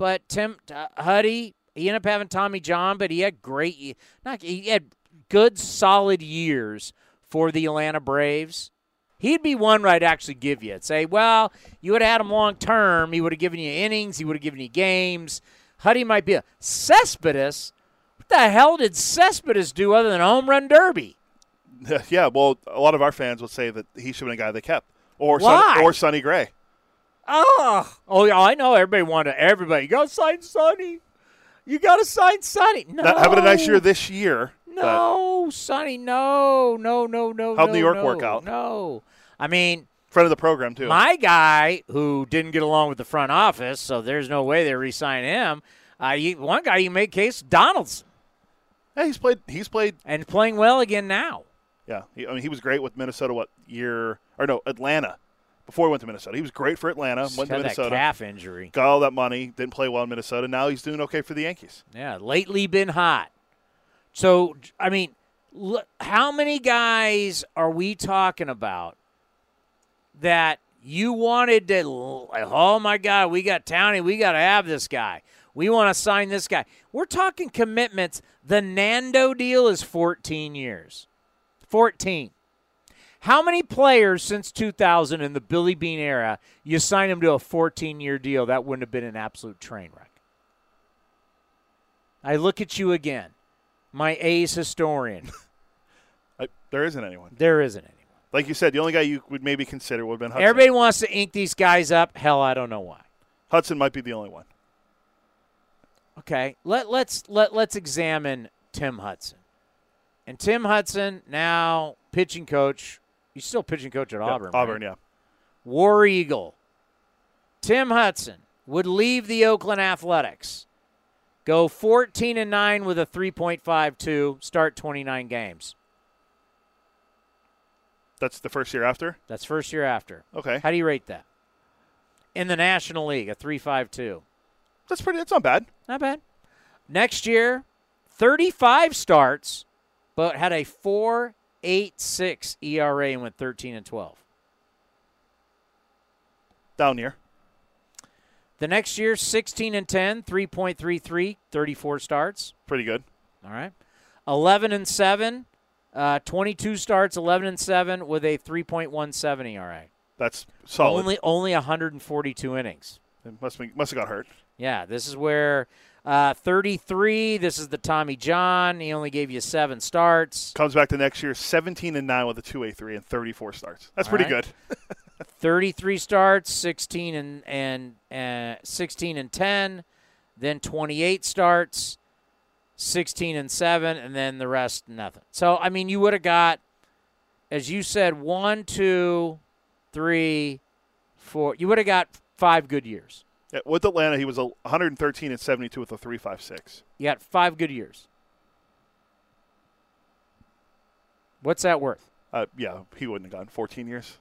but Tim uh, Huddy, he ended up having Tommy John, but he had great, not he had good, solid years for the Atlanta Braves. He'd be one I'd actually give you. I'd say, well, you would have had him long term. He would have given you innings. He would have given you games. Huddy might be a Cespedes. What the hell did Cespedes do other than home run derby? yeah, well, a lot of our fans would say that he should have been a guy they kept, or Why? Sonny, or Sonny Gray. Oh, oh yeah, I know. Everybody wanted everybody. You got to sign Sonny. You got to sign Sonny. No, Not having a nice year this year. No, Sonny. No, no, no, no. How'd no, New York no, work out? No, I mean friend of the program too. my guy who didn't get along with the front office, so there's no way they re-sign him. Uh, you, one guy you make case Donaldson yeah, he's played. He's played. and playing well again now. Yeah, he, I mean, he was great with Minnesota. What year? Or no, Atlanta. Before he went to Minnesota, he was great for Atlanta. Went to Had that Minnesota, calf injury. got all that money, didn't play well in Minnesota. Now he's doing okay for the Yankees. Yeah, lately been hot. So, I mean, look, how many guys are we talking about that you wanted to, oh my God, we got Townie, we got to have this guy. We want to sign this guy. We're talking commitments. The Nando deal is 14 years. 14. How many players since 2000 in the Billy Beane era you sign them to a 14 year deal? That wouldn't have been an absolute train wreck. I look at you again, my A's historian. I, there isn't anyone. There isn't anyone. Like you said, the only guy you would maybe consider would have been Hudson. Everybody wants to ink these guys up. Hell, I don't know why. Hudson might be the only one. Okay, let let's let let's examine Tim Hudson. And Tim Hudson now pitching coach. He's still pitching coach at Yeah, Auburn. Auburn, right? yeah. War Eagle. Tim Hudson would leave the Oakland Athletics, go 14 and 9 with a 3.52, start 29 games. That's the first year after. That's first year after. Okay, How do you rate that? In the National League, a 3.52. that's pretty. That's not bad. Not bad. Next year, 35 starts, but had a 4.86 ERA and went 13 and 12. Down year. The next year, 16 and 10, 3.33, 34 starts. Pretty good. All right. 11 and 7, uh, 22 starts, 11 and 7 with a 3.17 ERA. That's solid. Only only 142 innings. It must be, must have got hurt. Yeah, this is where uh, 33. This is the Tommy John. He only gave you seven starts. Comes back the next year, 17 and 9 with a 2A3 and 34 starts. That's All pretty right. good. 33 starts, 16 and and uh, 16 and 10, then 28 starts, 16 and 7, and then the rest nothing. So I mean, you would have got, as you said, one, two, three, four. You would have got five good years. Yeah, with Atlanta, he was a 113 and 72 with a 3.56. You got five good years. What's that worth? Uh, yeah, he wouldn't have gone 14 years.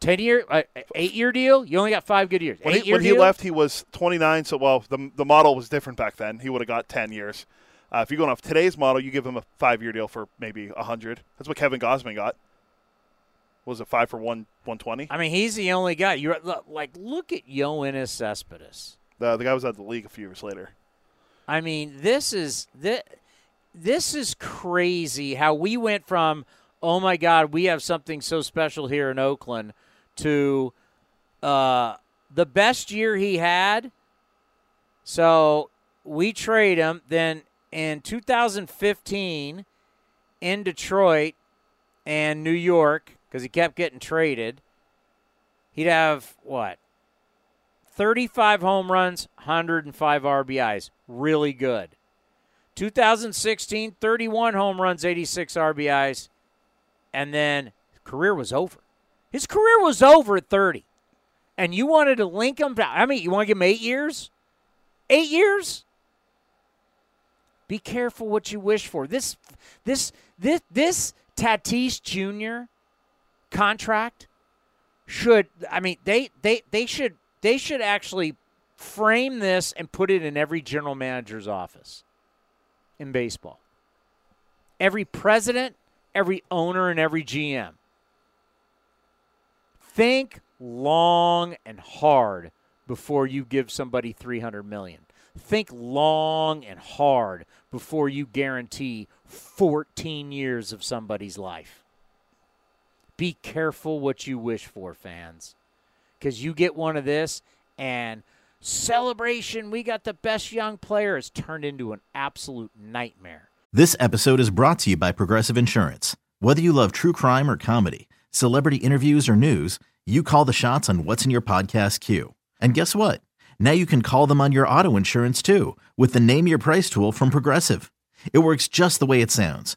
Ten year, uh, eight year deal. You only got five good years. When, eight he, when he left, he was 29. So, well, the, the model was different back then. He would have got 10 years. Uh, if you're going off today's model, you give him a five year deal for maybe 100. That's what Kevin Gausman got. Was it five for one 120? I mean, he's the only guy. You're like, look at Yoenis Cespedes. The, the guy was out of the league a few years later. I mean, this is this, this is crazy how we went from oh my god, we have something so special here in Oakland to uh, the best year he had. So we trade him. Then in 2015 in Detroit and New York, because he kept getting traded, he'd have what? 35 home runs, 105 RBIs. Really good. 2016, 31 home runs, 86 RBIs. And then career was over. His career was over at 30. And you wanted to link him I mean, you want to give him eight years? Eight years? Be careful what you wish for. This this this this Tatis Jr. contract should I mean they they they should they should actually frame this and put it in every general manager's office in baseball. Every president, every owner, and every GM. Think long and hard before you give somebody 300 million. Think long and hard before you guarantee 14 years of somebody's life. Be careful what you wish for, fans. Because you get one of this and celebration, we got the best young player, has turned into an absolute nightmare. This episode is brought to you by Progressive Insurance. Whether you love true crime or comedy, celebrity interviews or news, you call the shots on what's in your podcast queue. And guess what? Now you can call them on your auto insurance too with the Name Your Price tool from Progressive. It works just the way it sounds.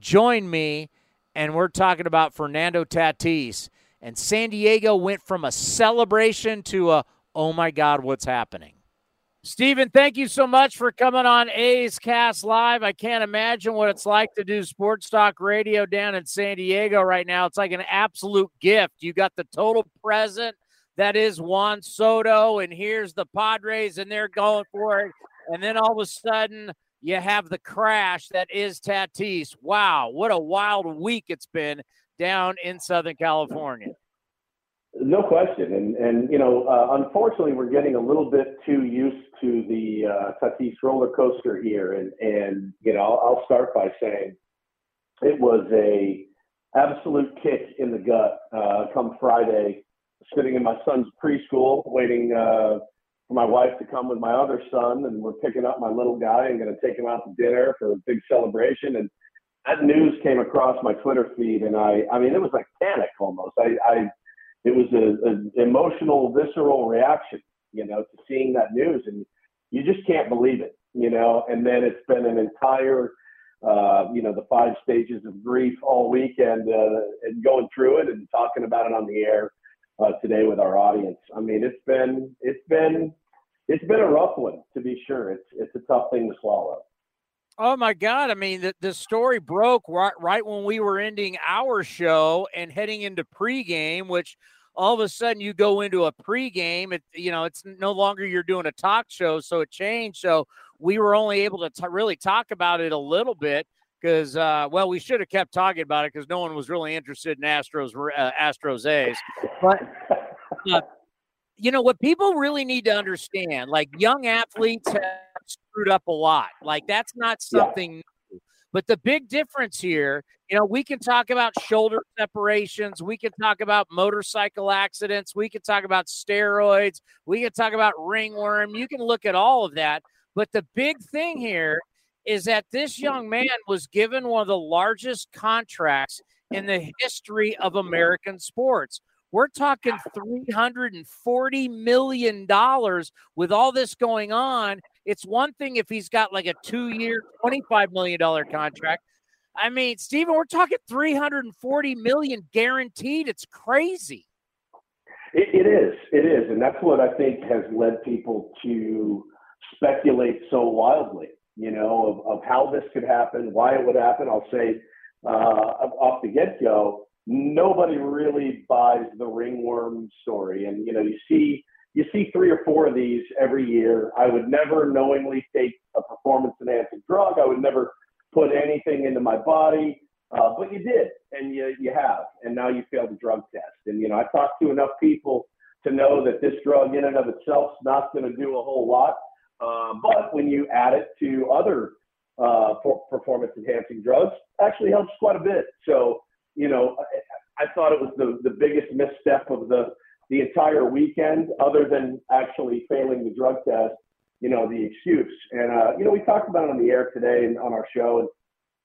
joined me, and we're talking about Fernando Tatis and San Diego went from a celebration to a, oh my God, what's happening? Stephen, thank you so much for coming on A's Cast Live. I can't imagine what it's like to do sports talk radio down in San Diego right now. It's like an absolute gift. You got the total present that is Juan Soto, and here's the Padres, and they're going for it. And then all of a sudden, you have the crash that is Tatis. Wow, what a wild week it's been down in Southern California. No question, and and you know, uh, unfortunately, we're getting a little bit too used to the uh, Tatis roller coaster here, and and you know, I'll, I'll start by saying it was a absolute kick in the gut uh, come Friday, sitting in my son's preschool, waiting uh, for my wife to come with my other son, and we're picking up my little guy and going to take him out to dinner for a big celebration, and that news came across my Twitter feed, and I, I mean, it was like panic almost. I, I it was an emotional, visceral reaction, you know, to seeing that news, and you just can't believe it, you know. And then it's been an entire, uh, you know, the five stages of grief all weekend, uh, and going through it and talking about it on the air uh, today with our audience. I mean, it's been, it's been, it's been a rough one to be sure. It's, it's a tough thing to swallow. Oh my God! I mean, the, the story broke right right when we were ending our show and heading into pregame, which all of a sudden you go into a pregame. It you know it's no longer you're doing a talk show, so it changed. So we were only able to t- really talk about it a little bit because uh, well, we should have kept talking about it because no one was really interested in Astros uh, Astros A's, but. Uh, you know what people really need to understand like young athletes have screwed up a lot like that's not something yeah. new but the big difference here you know we can talk about shoulder separations we can talk about motorcycle accidents we can talk about steroids we can talk about ringworm you can look at all of that but the big thing here is that this young man was given one of the largest contracts in the history of American sports. We're talking $340 million with all this going on. It's one thing if he's got like a two year, $25 million contract. I mean, Stephen, we're talking 340 million guaranteed. It's crazy. It, it is. It is. And that's what I think has led people to speculate so wildly, you know, of, of how this could happen, why it would happen. I'll say uh, off the get go, nobody really buys the ringworm story. And, you know, you see, you see three or four of these every year. I would never knowingly take a performance enhancing drug. I would never put anything into my body. Uh, but you did, and you, you have, and now you failed the drug test. And, you know, I talked to enough people to know that this drug in and of itself is not going to do a whole lot. Uh, but when you add it to other uh, performance enhancing drugs, actually helps quite a bit. So, you know, I, I thought it was the, the biggest misstep of the, the entire weekend, other than actually failing the drug test, you know, the excuse. And, uh, you know, we talked about it on the air today and on our show. And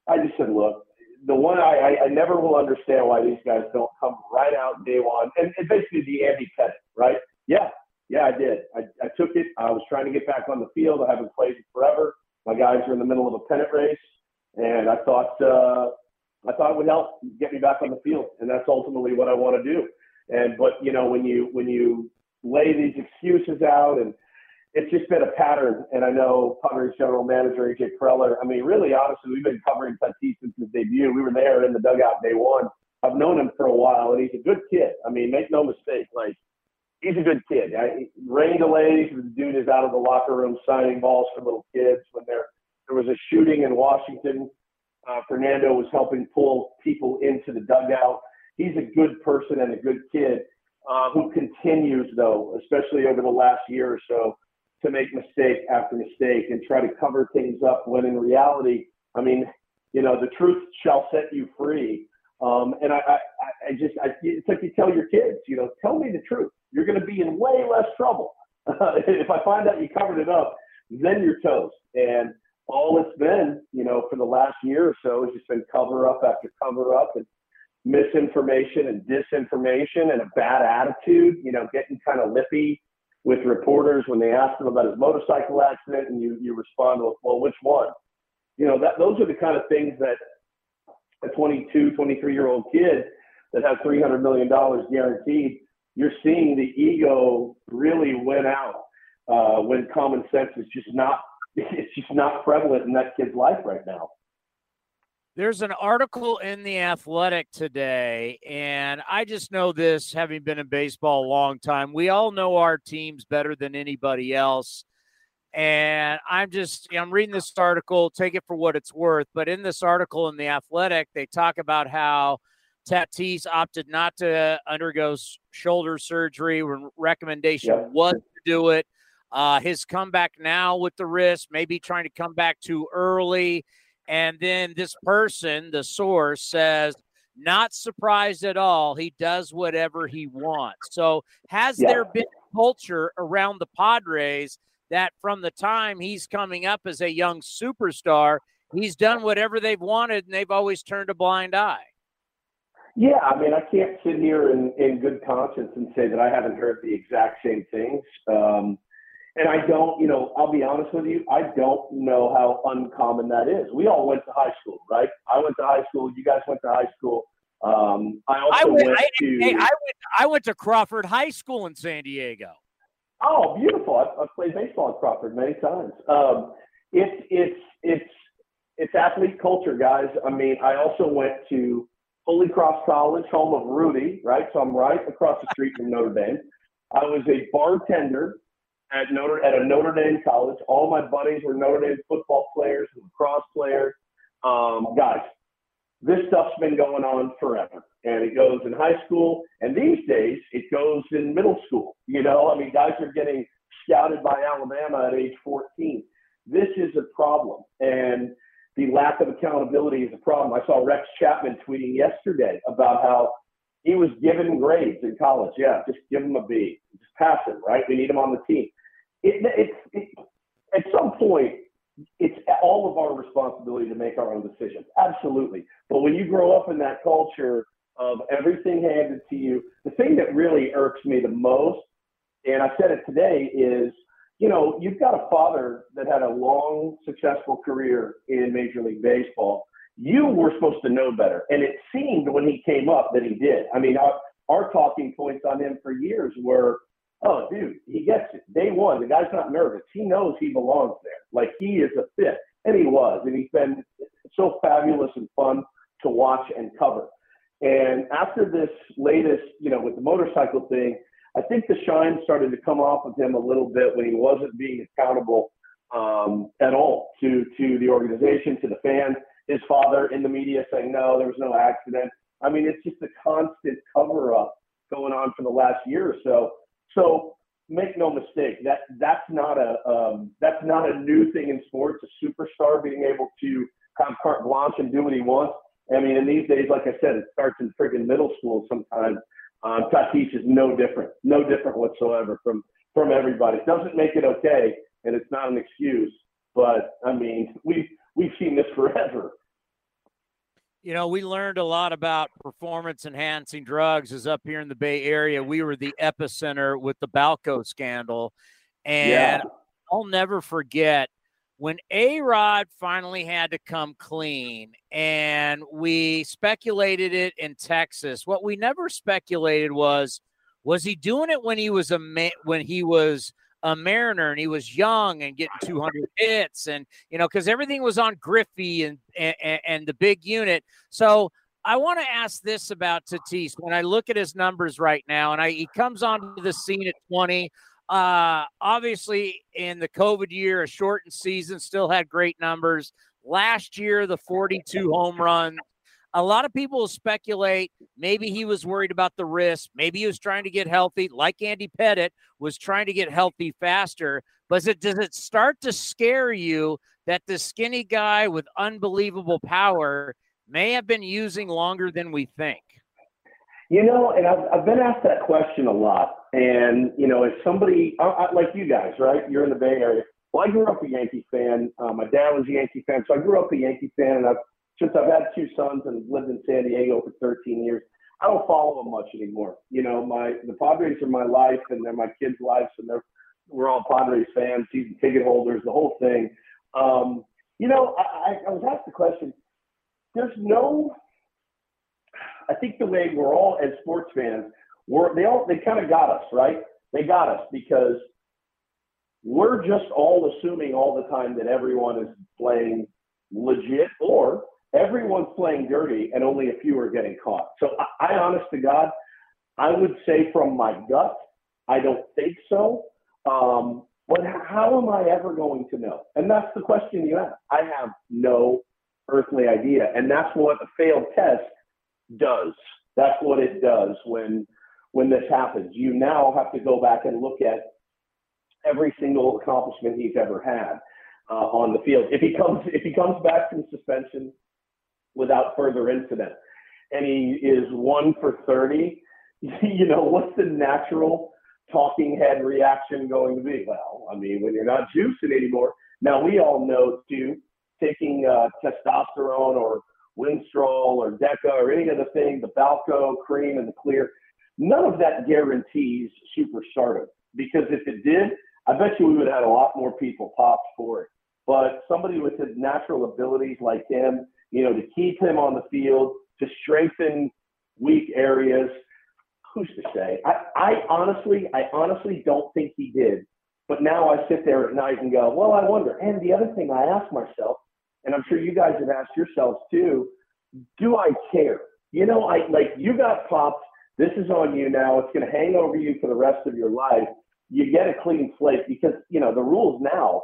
I just said, look, the one I, I, I never will understand why these guys don't come right out day one. And, and basically the Andy Pettitte, right? Yeah, yeah, I did. I, I took it. I was trying to get back on the field. I haven't played forever. My guys are in the middle of a pennant race, and I thought uh, I thought it would help get me back on the field, and that's ultimately what I want to do. And but you know when you when you lay these excuses out and it's just been a pattern. And I know Padres general manager AJ Preller. I mean, really, honestly, we've been covering Tatis since his debut. We were there in the dugout day one. I've known him for a while, and he's a good kid. I mean, make no mistake. Like he's a good kid. I, rain delays. The dude is out of the locker room signing balls for little kids. When there there was a shooting in Washington, uh, Fernando was helping pull people into the dugout. He's a good person and a good kid uh, who continues, though, especially over the last year or so, to make mistake after mistake and try to cover things up. When in reality, I mean, you know, the truth shall set you free. Um, and I, I, I just, I, it's like you tell your kids, you know, tell me the truth you're going to be in way less trouble. if I find out you covered it up, then you're toast. And all it's been, you know, for the last year or so has just been cover up after cover up and misinformation and disinformation and a bad attitude, you know, getting kind of lippy with reporters when they ask him about his motorcycle accident and you, you respond, well, well, which one? You know, that those are the kind of things that a 22, 23 year old kid that has $300 million guaranteed you're seeing the ego really win out uh, when common sense is just not it's just not prevalent in that kid's life right now. There's an article in the Athletic today, and I just know this having been in baseball a long time. We all know our teams better than anybody else. And I'm just, I'm reading this article, take it for what it's worth. But in this article in the Athletic, they talk about how Tatis opted not to undergo shoulder surgery. When recommendation was to do it. Uh, his comeback now with the wrist, maybe trying to come back too early. And then this person, the source, says, not surprised at all. He does whatever he wants. So, has yeah. there been culture around the Padres that from the time he's coming up as a young superstar, he's done whatever they've wanted and they've always turned a blind eye? Yeah, I mean, I can't sit here in, in good conscience and say that I haven't heard the exact same things. Um, and I don't, you know, I'll be honest with you, I don't know how uncommon that is. We all went to high school, right? I went to high school. You guys went to high school. Um, I also I went, went I, to. Hey, I went. I went to Crawford High School in San Diego. Oh, beautiful! I've, I've played baseball at Crawford many times. Um, it's it's it's it's athlete culture, guys. I mean, I also went to Holy Cross College, home of Rudy, right? So I'm right across the street from Notre Dame. I was a bartender at Notre at a Notre Dame college. All my buddies were Notre Dame football players and lacrosse players. Um, guys, this stuff's been going on forever. And it goes in high school, and these days it goes in middle school. You know, I mean, guys are getting scouted by Alabama at age 14. This is a problem. And the lack of accountability is a problem. I saw Rex Chapman tweeting yesterday about how he was given grades in college. Yeah, just give him a B. Just pass him, right? We need him on the team. It, it, it, at some point, it's all of our responsibility to make our own decisions. Absolutely. But when you grow up in that culture of everything handed to you, the thing that really irks me the most, and I said it today, is you know, you've got a father that had a long, successful career in Major League Baseball. You were supposed to know better. And it seemed when he came up that he did. I mean, our, our talking points on him for years were, oh, dude, he gets it. Day one, the guy's not nervous. He knows he belongs there. Like he is a fit. And he was. And he's been so fabulous and fun to watch and cover. And after this latest, you know, with the motorcycle thing, I think the shine started to come off of him a little bit when he wasn't being accountable um, at all to to the organization, to the fans. His father in the media saying no, there was no accident. I mean, it's just a constant cover up going on for the last year or so. So make no mistake that that's not a um, that's not a new thing in sports. A superstar being able to have carte blanche and do what he wants. I mean, in these days, like I said, it starts in friggin' middle school sometimes. Um, Tatis is no different, no different whatsoever from from everybody. It doesn't make it okay, and it's not an excuse. But I mean, we we've seen this forever. You know, we learned a lot about performance enhancing drugs is up here in the Bay Area. We were the epicenter with the Balco scandal. And yeah. I'll never forget when A Rod finally had to come clean and we speculated it in Texas, what we never speculated was was he doing it when he was a man, when he was a Mariner and he was young and getting 200 hits and you know because everything was on Griffey and, and and the big unit. So I want to ask this about Tatis. When I look at his numbers right now, and I, he comes onto the scene at 20. Uh, obviously, in the COVID year, a shortened season, still had great numbers. Last year, the 42 home runs. A lot of people speculate maybe he was worried about the wrist. Maybe he was trying to get healthy, like Andy Pettitte was trying to get healthy faster. But it, does it start to scare you that the skinny guy with unbelievable power may have been using longer than we think? You know, and I've, I've been asked that question a lot. And, you know, as somebody I, I, like you guys, right? You're in the Bay Area. Well, I grew up a Yankee fan. Uh, my dad was a Yankee fan. So I grew up a Yankee fan. And I've, since I've had sons and lived in San Diego for 13 years, I don't follow them much anymore. You know, my the Padres are my life and they're my kids' lives, and they're we're all Padres fans, season ticket holders, the whole thing. Um, you know, I, I was asked the question. There's no I think the way we're all as sports fans, we're they all they kind of got us right. They got us because we're just all assuming all the time that everyone is playing legit or everyone's playing dirty and only a few are getting caught. So I, I honest to God, I would say from my gut, I don't think so. Um, but how am I ever going to know? And that's the question you ask. I have no earthly idea. And that's what a failed test does. That's what it does when when this happens. You now have to go back and look at every single accomplishment he's ever had uh, on the field. If he comes if he comes back from suspension without further incident, and he is one for thirty, you know what's the natural talking head reaction going to be? Well, I mean, when you're not juicing anymore. Now we all know too, taking uh, testosterone or Winstrol or Deca or any of the things, the Balco, Cream, and the Clear, none of that guarantees superstardom. Because if it did, I bet you we would have had a lot more people popped for it. But somebody with his natural abilities like him, you know, to keep him on the field, to strengthen weak areas, who's to say? I, I honestly, I honestly don't think he did. But now I sit there at night and go, well, I wonder. And the other thing I ask myself, and I'm sure you guys have asked yourselves too, do I care? You know, I like you got popped. This is on you now. It's going to hang over you for the rest of your life. You get a clean slate because you know the rules now.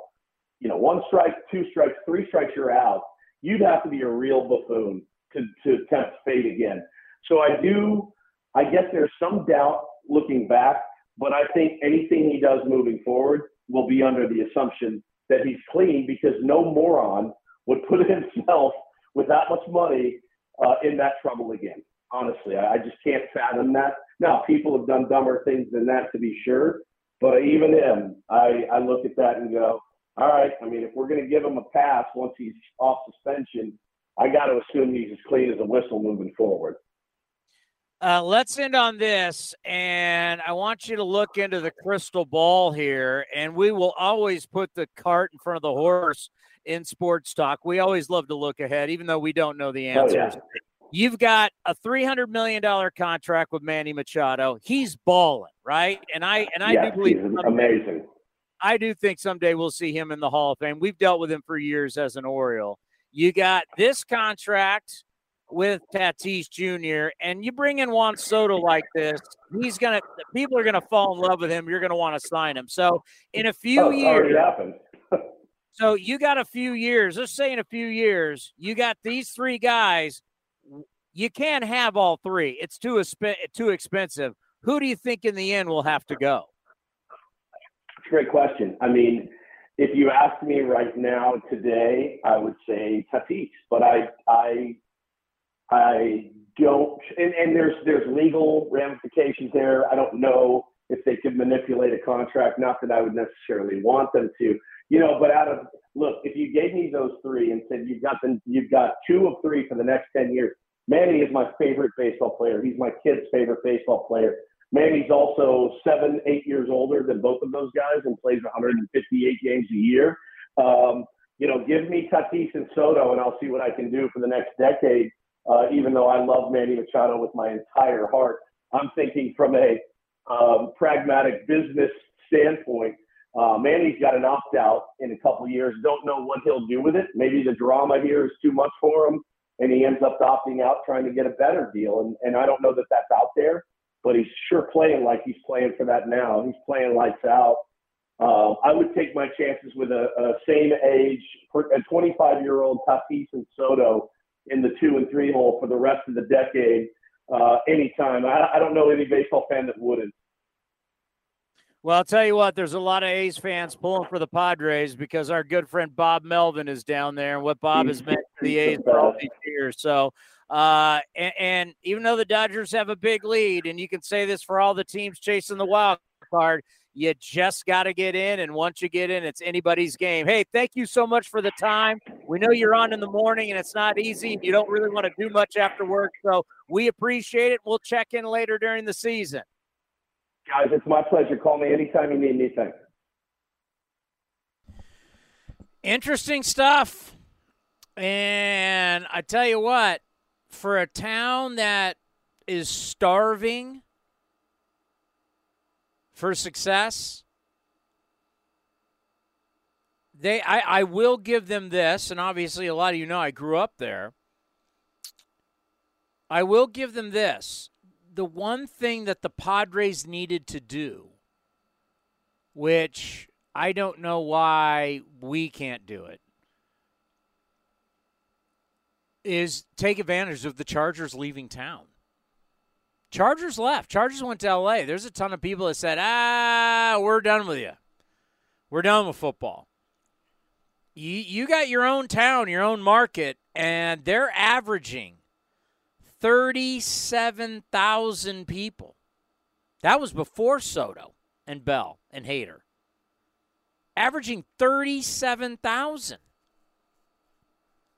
You know, one strike, two strikes, three strikes, you're out. You'd have to be a real buffoon to, to tempt fate again. So I do, I guess there's some doubt looking back, but I think anything he does moving forward will be under the assumption that he's clean because no moron would put himself with that much money uh, in that trouble again. Honestly, I, I just can't fathom that. Now, people have done dumber things than that to be sure, but even him, I, I look at that and go, all right. I mean, if we're going to give him a pass once he's off suspension, I got to assume he's as clean as a whistle moving forward. Uh, let's end on this, and I want you to look into the crystal ball here, and we will always put the cart in front of the horse in sports talk. We always love to look ahead, even though we don't know the answers. Oh, yeah. You've got a three hundred million dollar contract with Manny Machado. He's balling, right? And I and I yes, do believe amazing. I do think someday we'll see him in the Hall of Fame. We've dealt with him for years as an Oriole. You got this contract with Tatis Jr. and you bring in Juan Soto like this, he's gonna people are gonna fall in love with him. You're gonna want to sign him. So in a few oh, years, happened. so you got a few years. Let's say in a few years, you got these three guys. You can't have all three. It's too exp- too expensive. Who do you think in the end will have to go? Great question. I mean, if you ask me right now today, I would say Tatis, but I I I don't, and, and there's there's legal ramifications there. I don't know if they could manipulate a contract. Not that I would necessarily want them to, you know. But out of look, if you gave me those three and said you've got them, you've got two of three for the next ten years. Manny is my favorite baseball player. He's my kid's favorite baseball player. Manny's also seven, eight years older than both of those guys and plays 158 games a year. Um, you know, give me Tatis and Soto, and I'll see what I can do for the next decade uh, even though I love Manny Machado with my entire heart. I'm thinking from a um, pragmatic business standpoint. Uh, Manny's got an opt out in a couple years. Don't know what he'll do with it. Maybe the drama here is too much for him, and he ends up opting out, trying to get a better deal. And, and I don't know that that's out there, but he's sure playing like he's playing for that now. He's playing lights out. Uh, I would take my chances with a, a same age, a 25 year old Tatis and Soto in the two and three hole for the rest of the decade uh, anytime. I, I don't know any baseball fan that wouldn't. Well, I'll tell you what, there's a lot of A's fans pulling for the Padres because our good friend Bob Melvin is down there and what Bob has meant for the A's for all these years. So, uh, and, and, even though the Dodgers have a big lead, and you can say this for all the teams chasing the wild card, you just got to get in. And once you get in, it's anybody's game. Hey, thank you so much for the time. We know you're on in the morning and it's not easy. You don't really want to do much after work. So we appreciate it. We'll check in later during the season. Guys, it's my pleasure. Call me anytime you need anything. Interesting stuff. And I tell you what, for a town that is starving for success. They, I, I will give them this, and obviously a lot of you know I grew up there. I will give them this. The one thing that the Padres needed to do, which I don't know why we can't do it, is take advantage of the Chargers leaving town. Chargers left. Chargers went to LA. There's a ton of people that said, ah, we're done with you. We're done with football. You, you got your own town, your own market, and they're averaging 37,000 people. That was before Soto and Bell and Hader. Averaging 37,000.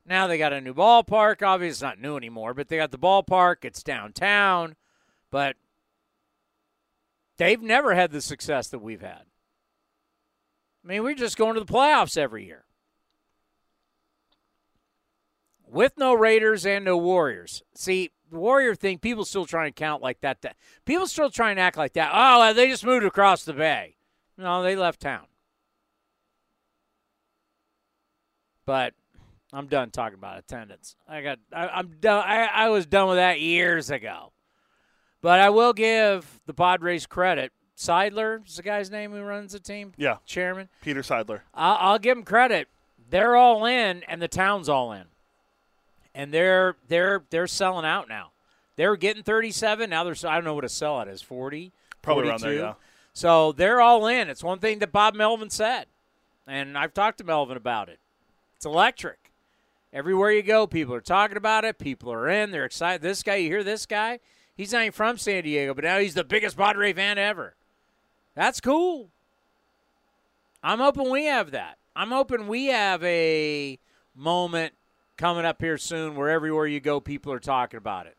Now they got a new ballpark. Obviously, it's not new anymore, but they got the ballpark. It's downtown. But they've never had the success that we've had. I mean, we're just going to the playoffs every year. With no Raiders and no Warriors. See, the Warrior thing, people still trying to count like that. People still trying to act like that. Oh, they just moved across the bay. No, they left town. But I'm done talking about attendance. I got, I, am done. I, I was done with that years ago. But I will give the Padres credit. Seidler is the guy's name who runs the team. Yeah, chairman Peter Seidler. I'll, I'll give him credit. They're all in, and the town's all in. and they're they're they're selling out now. They're getting 37 now. They're I don't know what a sellout is 40, Probably 42. around there, yeah. So they're all in. It's one thing that Bob Melvin said, and I've talked to Melvin about it. It's electric. Everywhere you go, people are talking about it. People are in. They're excited. This guy, you hear this guy? He's not even from San Diego, but now he's the biggest Padre fan ever. That's cool. I'm hoping we have that. I'm hoping we have a moment coming up here soon where everywhere you go, people are talking about it.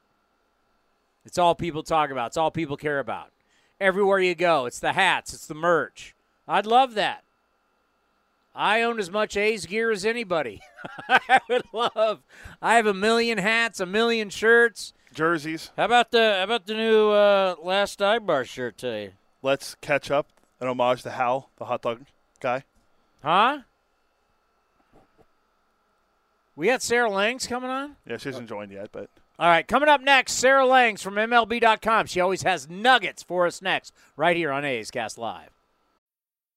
It's all people talk about. It's all people care about. Everywhere you go, it's the hats, it's the merch. I'd love that. I own as much A's gear as anybody. I would love. I have a million hats, a million shirts, jerseys. How about the how about the new uh, last bar shirt today? Let's catch up. An homage to Hal, the hot dog guy. Huh? We got Sarah Langs coming on. Yeah, she hasn't joined yet, but All right, coming up next, Sarah Langs from MLB.com. She always has nuggets for us next, right here on A's Cast Live.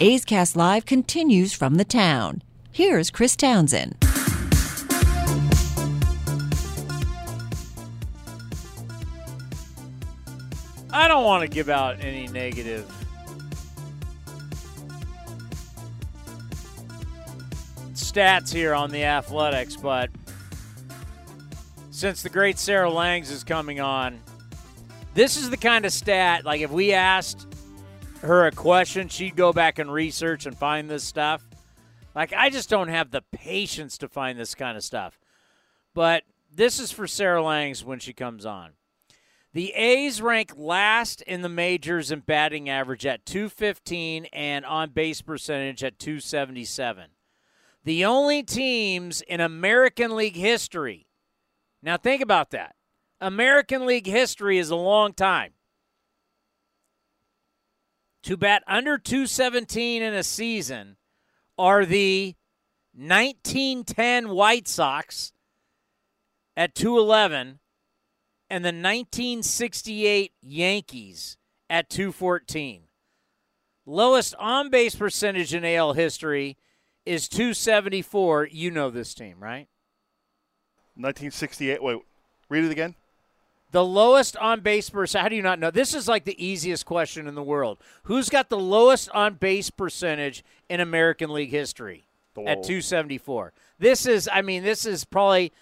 A's Cast Live continues from the town. Here's Chris Townsend. I don't want to give out any negative stats here on the athletics, but since the great Sarah Langs is coming on, this is the kind of stat, like if we asked her a question, she'd go back and research and find this stuff. Like, I just don't have the patience to find this kind of stuff. But this is for Sarah Langs when she comes on. The A's rank last in the majors in batting average at 215 and on base percentage at 277. The only teams in American League history. Now, think about that. American League history is a long time to bat under 217 in a season are the 1910 White Sox at 211 and the 1968 Yankees at 214. Lowest on base percentage in AL history is 274. You know this team, right? 1968. Wait, read it again. The lowest on base percentage. How do you not know? This is like the easiest question in the world. Who's got the lowest on base percentage in American League history at 274? This is, I mean, this is probably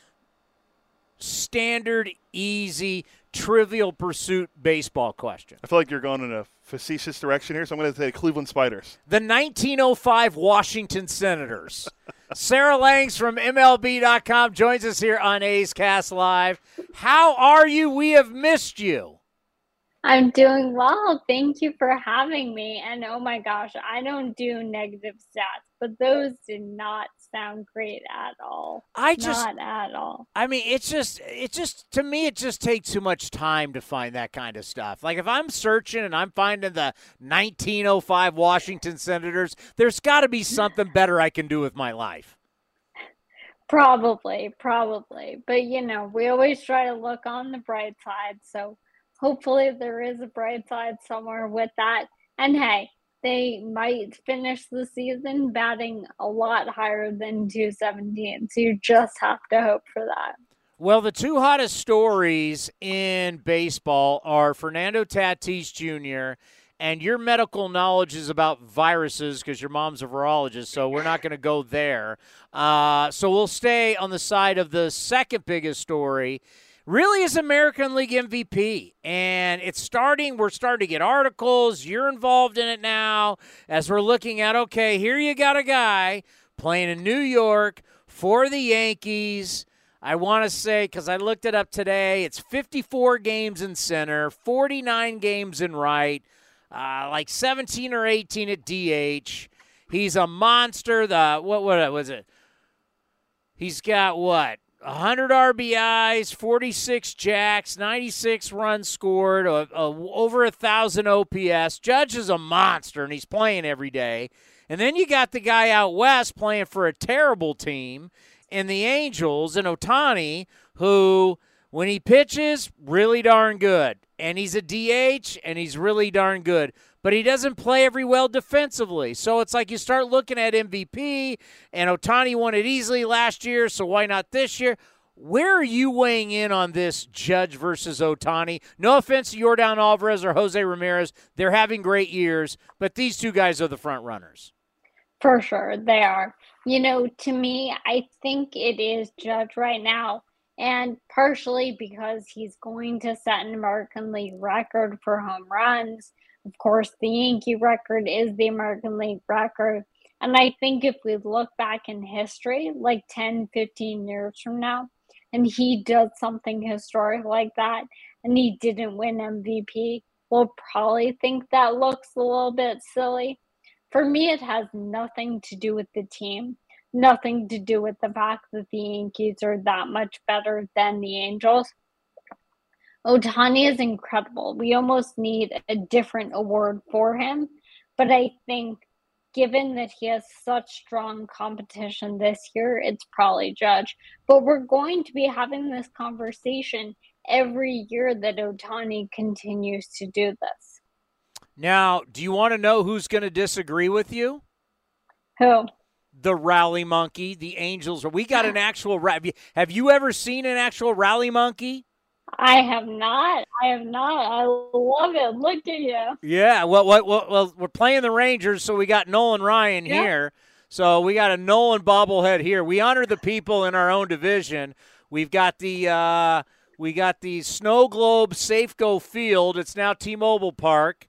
standard, easy, trivial pursuit baseball question. I feel like you're going in a facetious direction here, so I'm going to say Cleveland Spiders. The 1905 Washington Senators. Sarah Langs from MLB.com joins us here on A's Cast Live. How are you? We have missed you. I'm doing well. Thank you for having me. And oh my gosh, I don't do negative stats, but those did not sound great at all. I just not at all. I mean, it's just it just to me it just takes too much time to find that kind of stuff. Like if I'm searching and I'm finding the 1905 Washington Senators, there's got to be something better I can do with my life. Probably, probably. But you know, we always try to look on the bright side. So hopefully there is a bright side somewhere with that. And hey, they might finish the season batting a lot higher than 217. So you just have to hope for that. Well, the two hottest stories in baseball are Fernando Tatis Jr. and your medical knowledge is about viruses because your mom's a virologist, so we're not going to go there. Uh, so we'll stay on the side of the second biggest story really is American League MVP. And it's starting, we're starting to get articles. You're involved in it now as we're looking at okay, here you got a guy playing in New York for the Yankees. I want to say, because I looked it up today, it's 54 games in center, 49 games in right, uh, like 17 or 18 at DH. He's a monster. The what what was it? He's got what? 100 RBIs, 46 jacks, 96 runs scored, a, a, over a thousand OPS. Judge is a monster, and he's playing every day. And then you got the guy out west playing for a terrible team in the Angels and Ohtani, who when he pitches, really darn good. And he's a DH and he's really darn good. But he doesn't play every well defensively. So it's like you start looking at MVP, and Ohtani won it easily last year, so why not this year? Where are you weighing in on this Judge versus Ohtani? No offense to Yordan Alvarez or Jose Ramirez. They're having great years, but these two guys are the front runners. For sure, they are. You know, to me, I think it is Judge right now and partially because he's going to set an American League record for home runs. Of course, the Yankee record is the American League record. And I think if we look back in history, like 10, 15 years from now, and he does something historic like that, and he didn't win MVP, we'll probably think that looks a little bit silly. For me, it has nothing to do with the team nothing to do with the fact that the Yankees are that much better than the Angels. Ohtani is incredible. We almost need a different award for him. But I think given that he has such strong competition this year, it's probably Judge. But we're going to be having this conversation every year that Ohtani continues to do this. Now, do you want to know who's going to disagree with you? Who? the rally monkey, the angels. We got an actual. Have you, have you ever seen an actual rally monkey? I have not. I have not. I love it. Look at you. Yeah. Well, well, well, well we're playing the Rangers, so we got Nolan Ryan yeah. here. So we got a Nolan bobblehead here. We honor the people in our own division. We've got the uh, we got the Snow Globe Safeco Field. It's now T-Mobile Park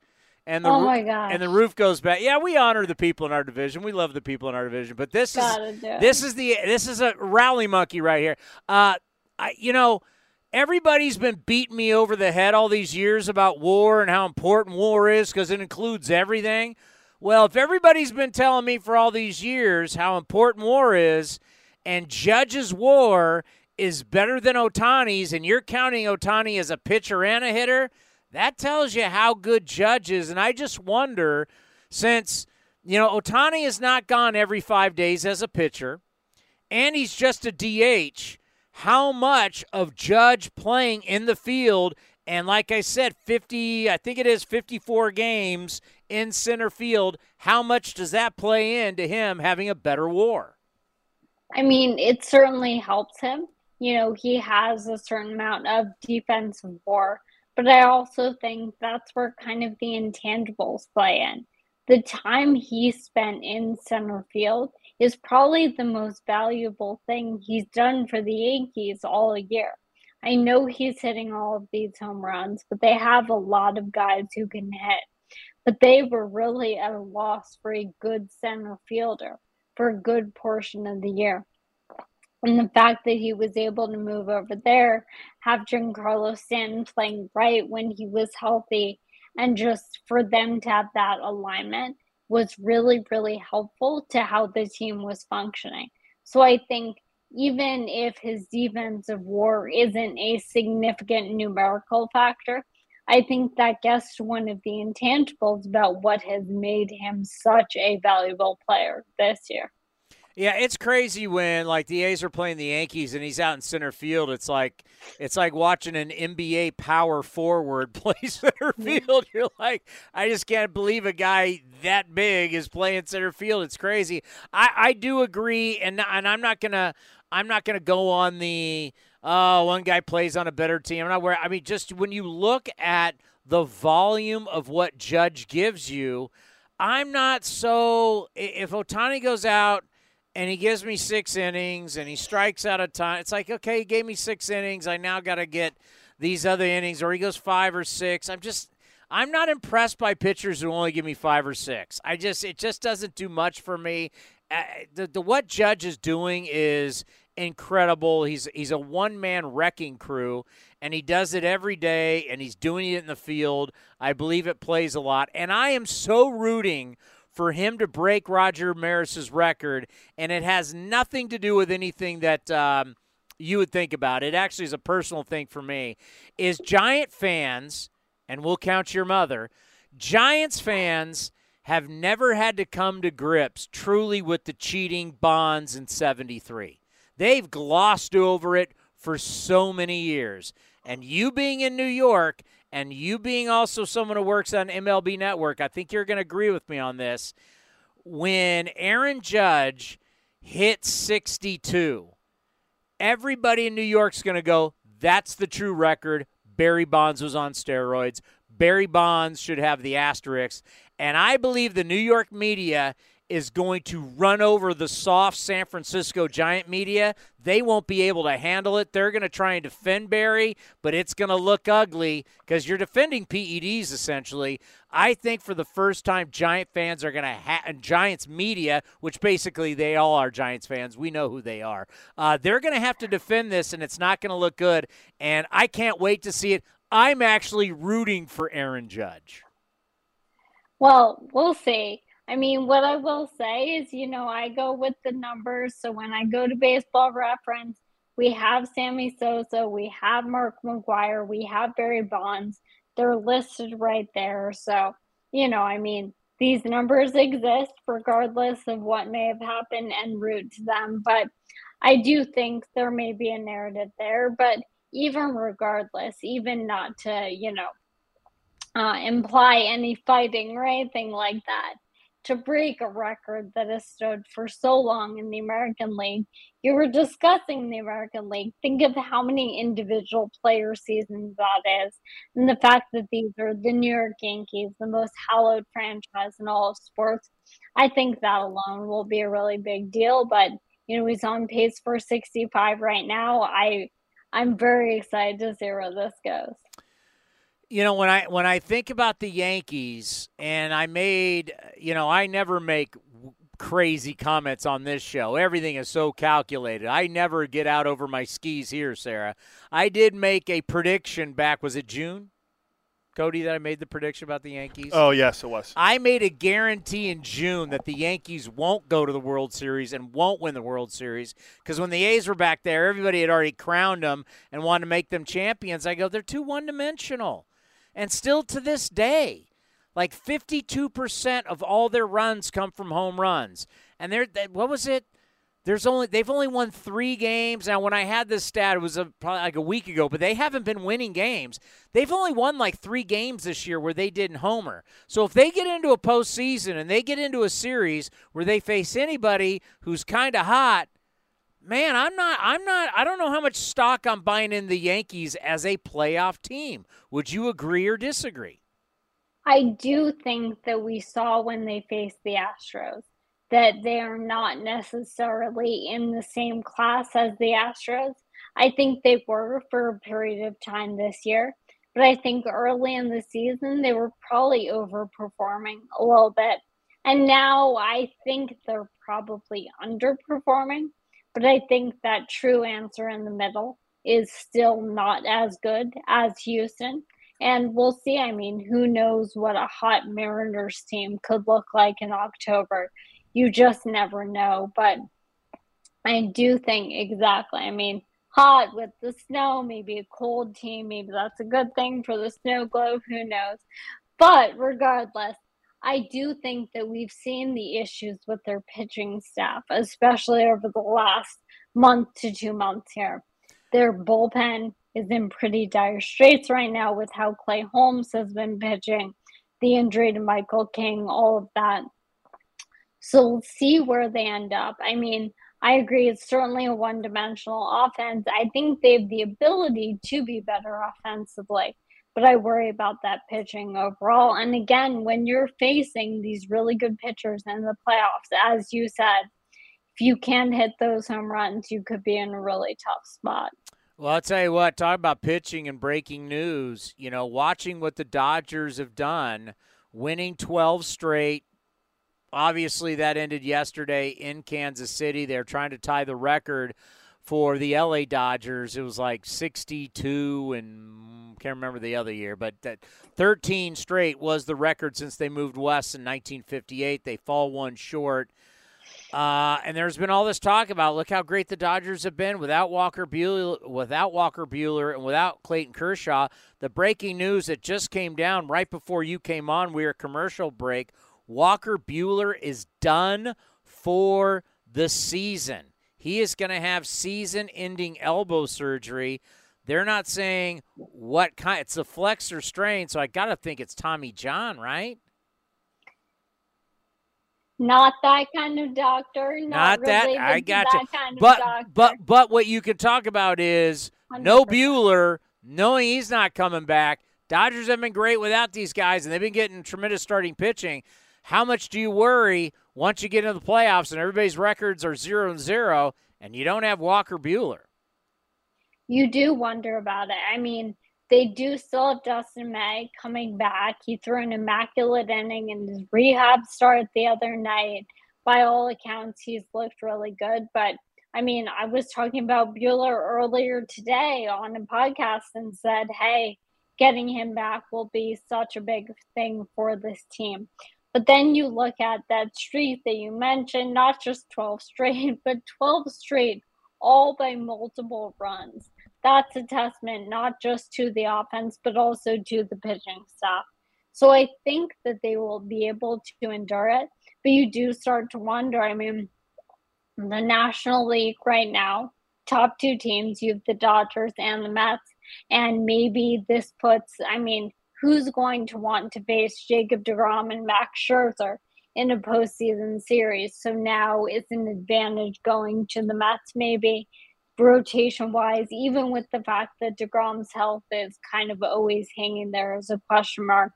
and the oh and the roof goes back. Yeah, we honor the people in our division. We love the people in our division. But this Gotta is this is the this is a rally monkey right here. Uh, I, you know, everybody's been beating me over the head all these years about war and how important war is because it includes everything. Well, if everybody's been telling me for all these years how important war is, and Judge's war is better than Ohtani's and you're counting Ohtani as a pitcher and a hitter that tells you how good Judge is. And I just wonder, since, you know, Ohtani has not gone every five days as a pitcher, and he's just a DH, how much of Judge playing in the field and like I said, 50, I think it is 54 games in center field. How much does that play into him having a better war? I mean, it certainly helps him. You know, he has a certain amount of defensive war. But I also think that's where kind of the intangibles play in. The time he spent in center field is probably the most valuable thing he's done for the Yankees all year. I know he's hitting all of these home runs, but they have a lot of guys who can hit. But they were really at a loss for a good center fielder for a good portion of the year. And the fact that he was able to move over there, have Giancarlo Stanton playing right when he was healthy, and just for them to have that alignment was really, really helpful to how the team was functioning. So I think even if his defensive war isn't a significant numerical factor, I think that gets one of the intangibles about what has made him such a valuable player this year. Yeah, it's crazy when like the A's are playing the Yankees and he's out in center field. It's like it's like watching an NBA power forward play center mm-hmm. field. You're like, I just can't believe a guy that big is playing center field. It's crazy. I, I do agree, and and I'm not gonna I'm not gonna go on the oh one guy plays on a better team. I'm not where I mean just when you look at the volume of what Judge gives you, I'm not so if Ohtani goes out and he gives me six innings and he strikes out a ton. It's like, okay, he gave me six innings. I now got to get these other innings, or he goes five or six. I'm just, I'm not impressed by pitchers who only give me five or six. I just, it just doesn't do much for me. Uh, the, the what Judge is doing is incredible. He's he's a one man wrecking crew, and he does it every day, and he's doing it in the field. I believe it plays a lot, and I am so rooting for him to break Roger Maris's record, and it has nothing to do with anything that um, you would think about it actually is a personal thing for me is Giant fans, and we'll count your mother, Giants fans have never had to come to grips truly with the cheating bonds in 73. They've glossed over it for so many years. And you being in New York and you being also someone who works on MLB Network, I think you're going to agree with me on this. When Aaron Judge hit 62, everybody in New York's going to go, that's the true record. Barry Bonds was on steroids. Barry Bonds should have the asterisk. And I believe the New York media is going to run over the soft San Francisco Giant media. They won't be able to handle it. They're going to try and defend Barry, but it's going to look ugly because you're defending PEDs essentially. I think for the first time, Giant fans are going to have Giants media, which basically they all are Giants fans. We know who they are. Uh, they're going to have to defend this, and it's not going to look good. And I can't wait to see it. I'm actually rooting for Aaron Judge. Well, we'll see. I mean, what I will say is, you know, I go with the numbers. So when I go to baseball reference, we have Sammy Sosa, we have Mark McGwire, we have Barry Bonds. They're listed right there. So, you know, I mean, these numbers exist regardless of what may have happened and root to them. But I do think there may be a narrative there. But even regardless, even not to, you know, uh, imply any fighting or anything like that. To break a record that has stood for so long in the American League, you were discussing the American League. Think of how many individual player seasons that is, and the fact that these are the New York Yankees, the most hallowed franchise in all of sports. I think that alone will be a really big deal. But you know, he's on pace for 65 right now. I I'm very excited to see where this goes you know when i when i think about the yankees and i made you know i never make crazy comments on this show. Everything is so calculated. I never get out over my skis here sarah. I did make a prediction back was it june cody that i made the prediction about the yankees? Oh yes it was. I made a guarantee in june that the yankees won't go to the world series and won't win the world series because when the a's were back there everybody had already crowned them and wanted to make them champions. I go they're too one-dimensional and still to this day, like 52% of all their runs come from home runs. And they're, they, what was it? There's only they've only won three games now. When I had this stat, it was a, probably like a week ago, but they haven't been winning games. They've only won like three games this year where they didn't homer. So if they get into a postseason and they get into a series where they face anybody who's kind of hot, man, I'm not I'm not I don't know how much stock I'm buying in the Yankees as a playoff team. Would you agree or disagree? I do think that we saw when they faced the Astros that they are not necessarily in the same class as the Astros. I think they were for a period of time this year, but I think early in the season they were probably overperforming a little bit. And now I think they're probably underperforming. But I think that true answer in the middle is still not as good as Houston. And we'll see. I mean, who knows what a hot Mariners team could look like in October? You just never know. But I do think exactly. I mean, hot with the snow, maybe a cold team, maybe that's a good thing for the snow globe, who knows. But regardless, I do think that we've seen the issues with their pitching staff, especially over the last month to two months here. Their bullpen is in pretty dire straits right now with how Clay Holmes has been pitching, the injury to Michael King, all of that. So we'll see where they end up. I mean, I agree, it's certainly a one dimensional offense. I think they have the ability to be better offensively but I worry about that pitching overall. And again, when you're facing these really good pitchers in the playoffs, as you said, if you can hit those home runs, you could be in a really tough spot. Well, I'll tell you what, talk about pitching and breaking news. You know, watching what the Dodgers have done, winning 12 straight. Obviously, that ended yesterday in Kansas City. They're trying to tie the record for the LA Dodgers. It was like 62 and I can't remember the other year, but that 13 straight was the record since they moved west in 1958. They fall one short. Uh, and there's been all this talk about look how great the Dodgers have been without Walker Buehler, without Walker Buehler, and without Clayton Kershaw. The breaking news that just came down right before you came on, we were commercial break. Walker Buehler is done for the season. He is going to have season-ending elbow surgery. They're not saying what kind. It's a flexor strain, so I got to think it's Tommy John, right? Not that kind of doctor. Not, Not that. I got that you. kind of But doctor. but but what you can talk about is no 100%. Buehler, knowing he's not coming back. Dodgers have been great without these guys, and they've been getting tremendous starting pitching. How much do you worry once you get into the playoffs and everybody's records are zero and zero, and you don't have Walker Buehler? you do wonder about it. I mean, they do still have Dustin May coming back. He threw an immaculate inning in his rehab start the other night. By all accounts, he's looked really good. But I mean, I was talking about Buehler earlier today on a podcast and said, hey, getting him back will be such a big thing for this team. But then you look at that streak that you mentioned, not just 12 straight, but 12 straight, all by multiple runs. That's a testament not just to the offense, but also to the pitching staff. So I think that they will be able to endure it. But you do start to wonder. I mean, the National League right now, top two teams, you have the Dodgers and the Mets. And maybe this puts, I mean, who's going to want to face Jacob DeGrom and Max Scherzer in a postseason series? So now it's an advantage going to the Mets, maybe rotation wise, even with the fact that DeGrom's health is kind of always hanging there as a question mark.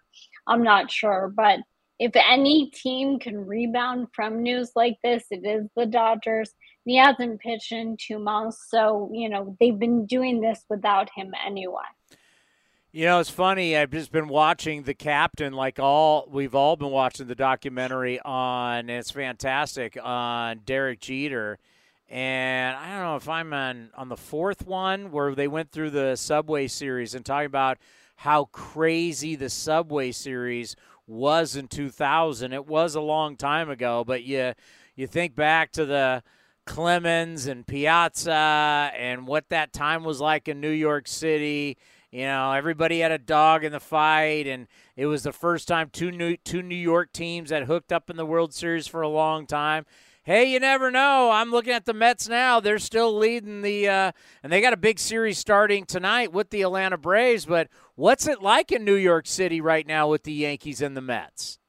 I'm not sure. But if any team can rebound from news like this, it is the Dodgers. He hasn't pitched in two months. So, you know, they've been doing this without him anyway. You know, it's funny. I've just been watching The Captain, like all we've all been watching the documentary on. It's fantastic on Derek Jeter, and I don't know if I'm on on the fourth one where they went through the Subway series and talking about how crazy the Subway series was in 2000. It was a long time ago, but you you think back to the Clemens and Piazza and what that time was like in New York City. You know, everybody had a dog in the fight, and it was the first time two New two New York teams had hooked up in the World Series for a long time. Hey, you never know. I'm looking at the Mets now; they're still leading the, uh, and they got a big series starting tonight with the Atlanta Braves. But what's it like in New York City right now with the Yankees and the Mets?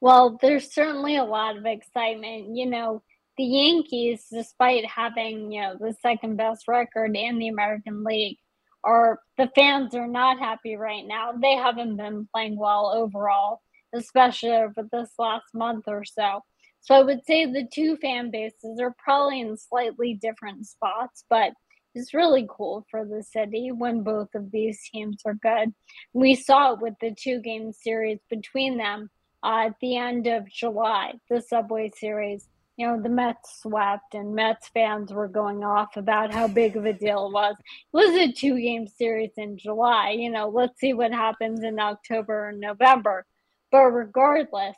Well, there's certainly a lot of excitement. You know, the Yankees, despite having, you know, the second best record in the American League, are the fans are not happy right now. They haven't been playing well overall, especially over this last month or so. So I would say the two fan bases are probably in slightly different spots, but it's really cool for the city when both of these teams are good. We saw it with the two game series between them uh, at the end of July, the Subway Series. You know, the Mets swept, and Mets fans were going off about how big of a deal it was. It was a two game series in July. You know, let's see what happens in October and November. But regardless,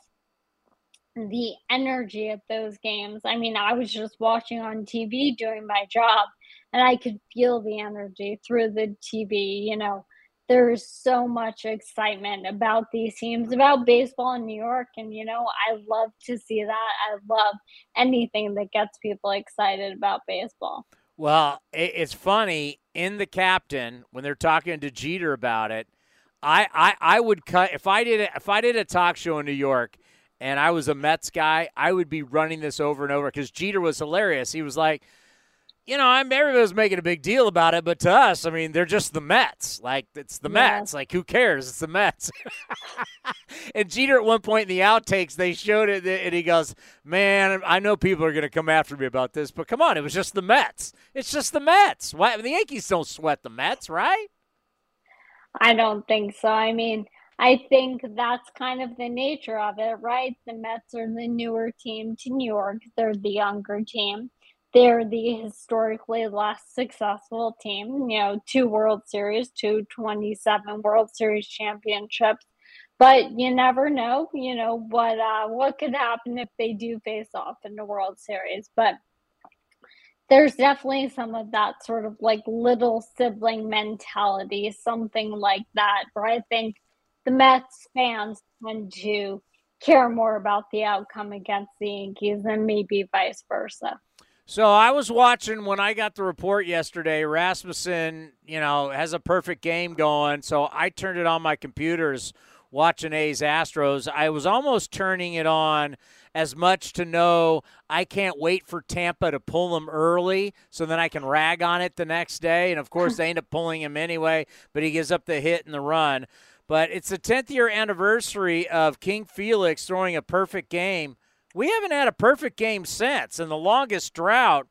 the energy at those games. I mean, I was just watching on TV doing my job, and I could feel the energy through the TV. You know, there's so much excitement about these teams, about baseball in New York. And, you know, I love to see that. I love anything that gets people excited about baseball. Well, it's funny in the captain when they're talking to Jeter about it. I, I, I would cut if I did if I did a talk show in New York and I was a Mets guy, I would be running this over and over because Jeter was hilarious. He was like, you know, I'm everybody was making a big deal about it, but to us, I mean, they're just the Mets. Like it's the Yeah. Mets. Like who cares? It's the Mets. and Jeter at one point in the outtakes, they showed it, and he goes, "Man, I know people are going to come after me about this, but come on, it was just the Mets. It's just the Mets. Why the Yankees don't sweat the Mets, right?" I don't think so. I mean, I think that's kind of the nature of it, right? The Mets are the newer team to New York. They're the younger team. They're the historically less successful team, you know, two World Series, two 27 World Series championships. but you never know, you know, what uh, what could happen if they do face off in the World Series. But there's definitely some of that sort of like little sibling mentality, something like that, where I think the Mets fans tend to care more about the outcome against the Yankees than maybe vice versa. So I was watching when I got the report yesterday. Rasmussen, you know, has a perfect game going. So I turned it on my computers watching A's Astros. I was almost turning it on as much to know I can't wait for Tampa to pull them early so then I can rag on it the next day. And of course, they end up pulling him anyway, but he gives up the hit and the run. But it's the 10th year anniversary of King Felix throwing a perfect game. We haven't had a perfect game since, and the longest drought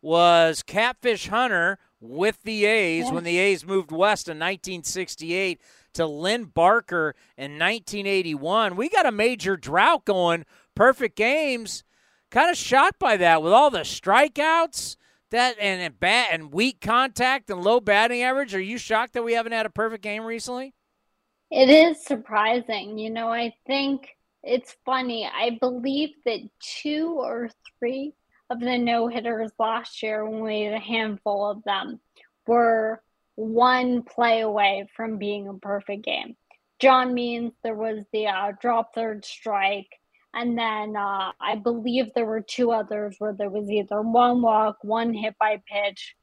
was Catfish Hunter with the A's when the A's moved west in 1968 to Len Barker in 1981. We got a major drought going perfect games. Kind of shocked by that with all the strikeouts that and and, bat, and weak contact and low batting average. Are you shocked that we haven't had a perfect game recently? It is surprising. You know, I think it's funny. I believe that two or three of the no hitters last year, had a handful of them, were one play away from being a perfect game. John Means there was the uh, drop third strike and then uh, I believe there were two others where there was either one walk, one hit by pitch,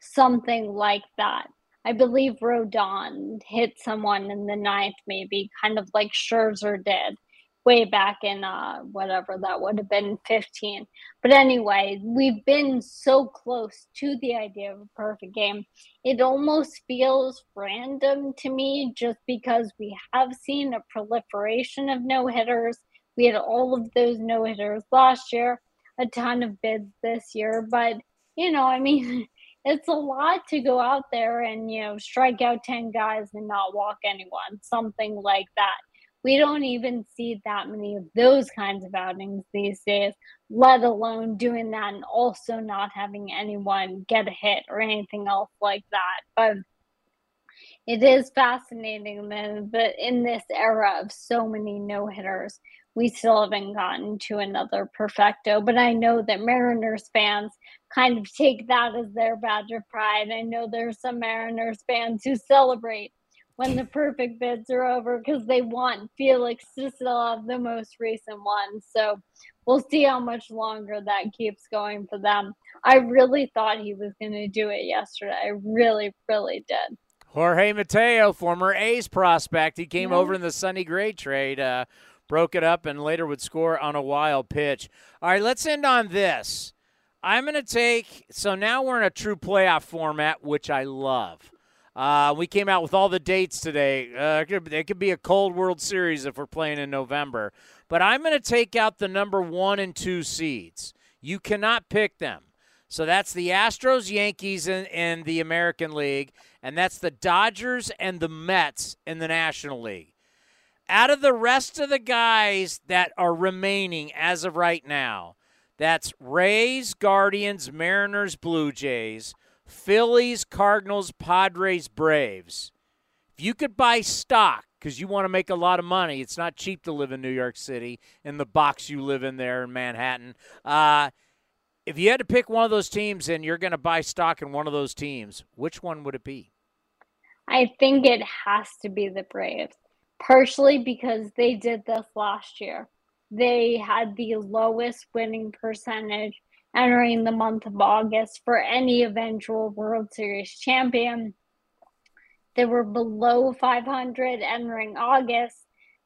something like that. I believe Rodon hit someone in the ninth, maybe kind of like Scherzer did way back in uh, whatever that would have been 15. But anyway, we've been so close to the idea of a perfect game. It almost feels random to me just because we have seen a proliferation of no hitters. We had all of those no hitters last year, a ton of bids this year. But, you know, I mean, it's a lot to go out there and, you know, strike out 10 guys and not walk anyone, something like that we don't even see that many of those kinds of outings these days, let alone doing that and also not having anyone get a hit or anything else like that. But it is fascinating that in this era of so many no hitters, we still haven't gotten to another perfecto. But I know that Mariners fans kind of take that as their badge of pride. I know there's some Mariners fans who celebrate when the perfect bids are over because they want Felix to still have the most recent one. So we'll see how much longer that keeps going for them. I really thought he was going to do it yesterday. I really, really did. Jorge Mateo, former A's prospect, he came yeah. over in the Sonny Gray trade, uh, broke it up, and later would score on a wild pitch. All right, let's end on this. I'm going to take, so now we're in a true playoff format, which I love. Uh, we came out with all the dates today. Uh, it, could, be a cold World Series if we're playing in November. But I'm going to take out the number one and two seeds. You cannot pick them. So that's the Astros, Yankees in, in the American League, and that's the Dodgers and the Mets in the National League. Out of the rest of the guys that are remaining as of right now, that's Rays, Guardians, Mariners, Blue Jays. Phillies, Cardinals, Padres, Braves. If you could buy stock because you want to make a lot of money, it's not cheap to live in New York City in the box you live in there in Manhattan. Uh, if you had to pick one of those teams and you're going to buy stock in one of those teams, which one would it be? I think it has to be the Braves, partially because they did this last year. They had the lowest winning percentage entering the month of August for any eventual World Series champion. They were below 500 entering August.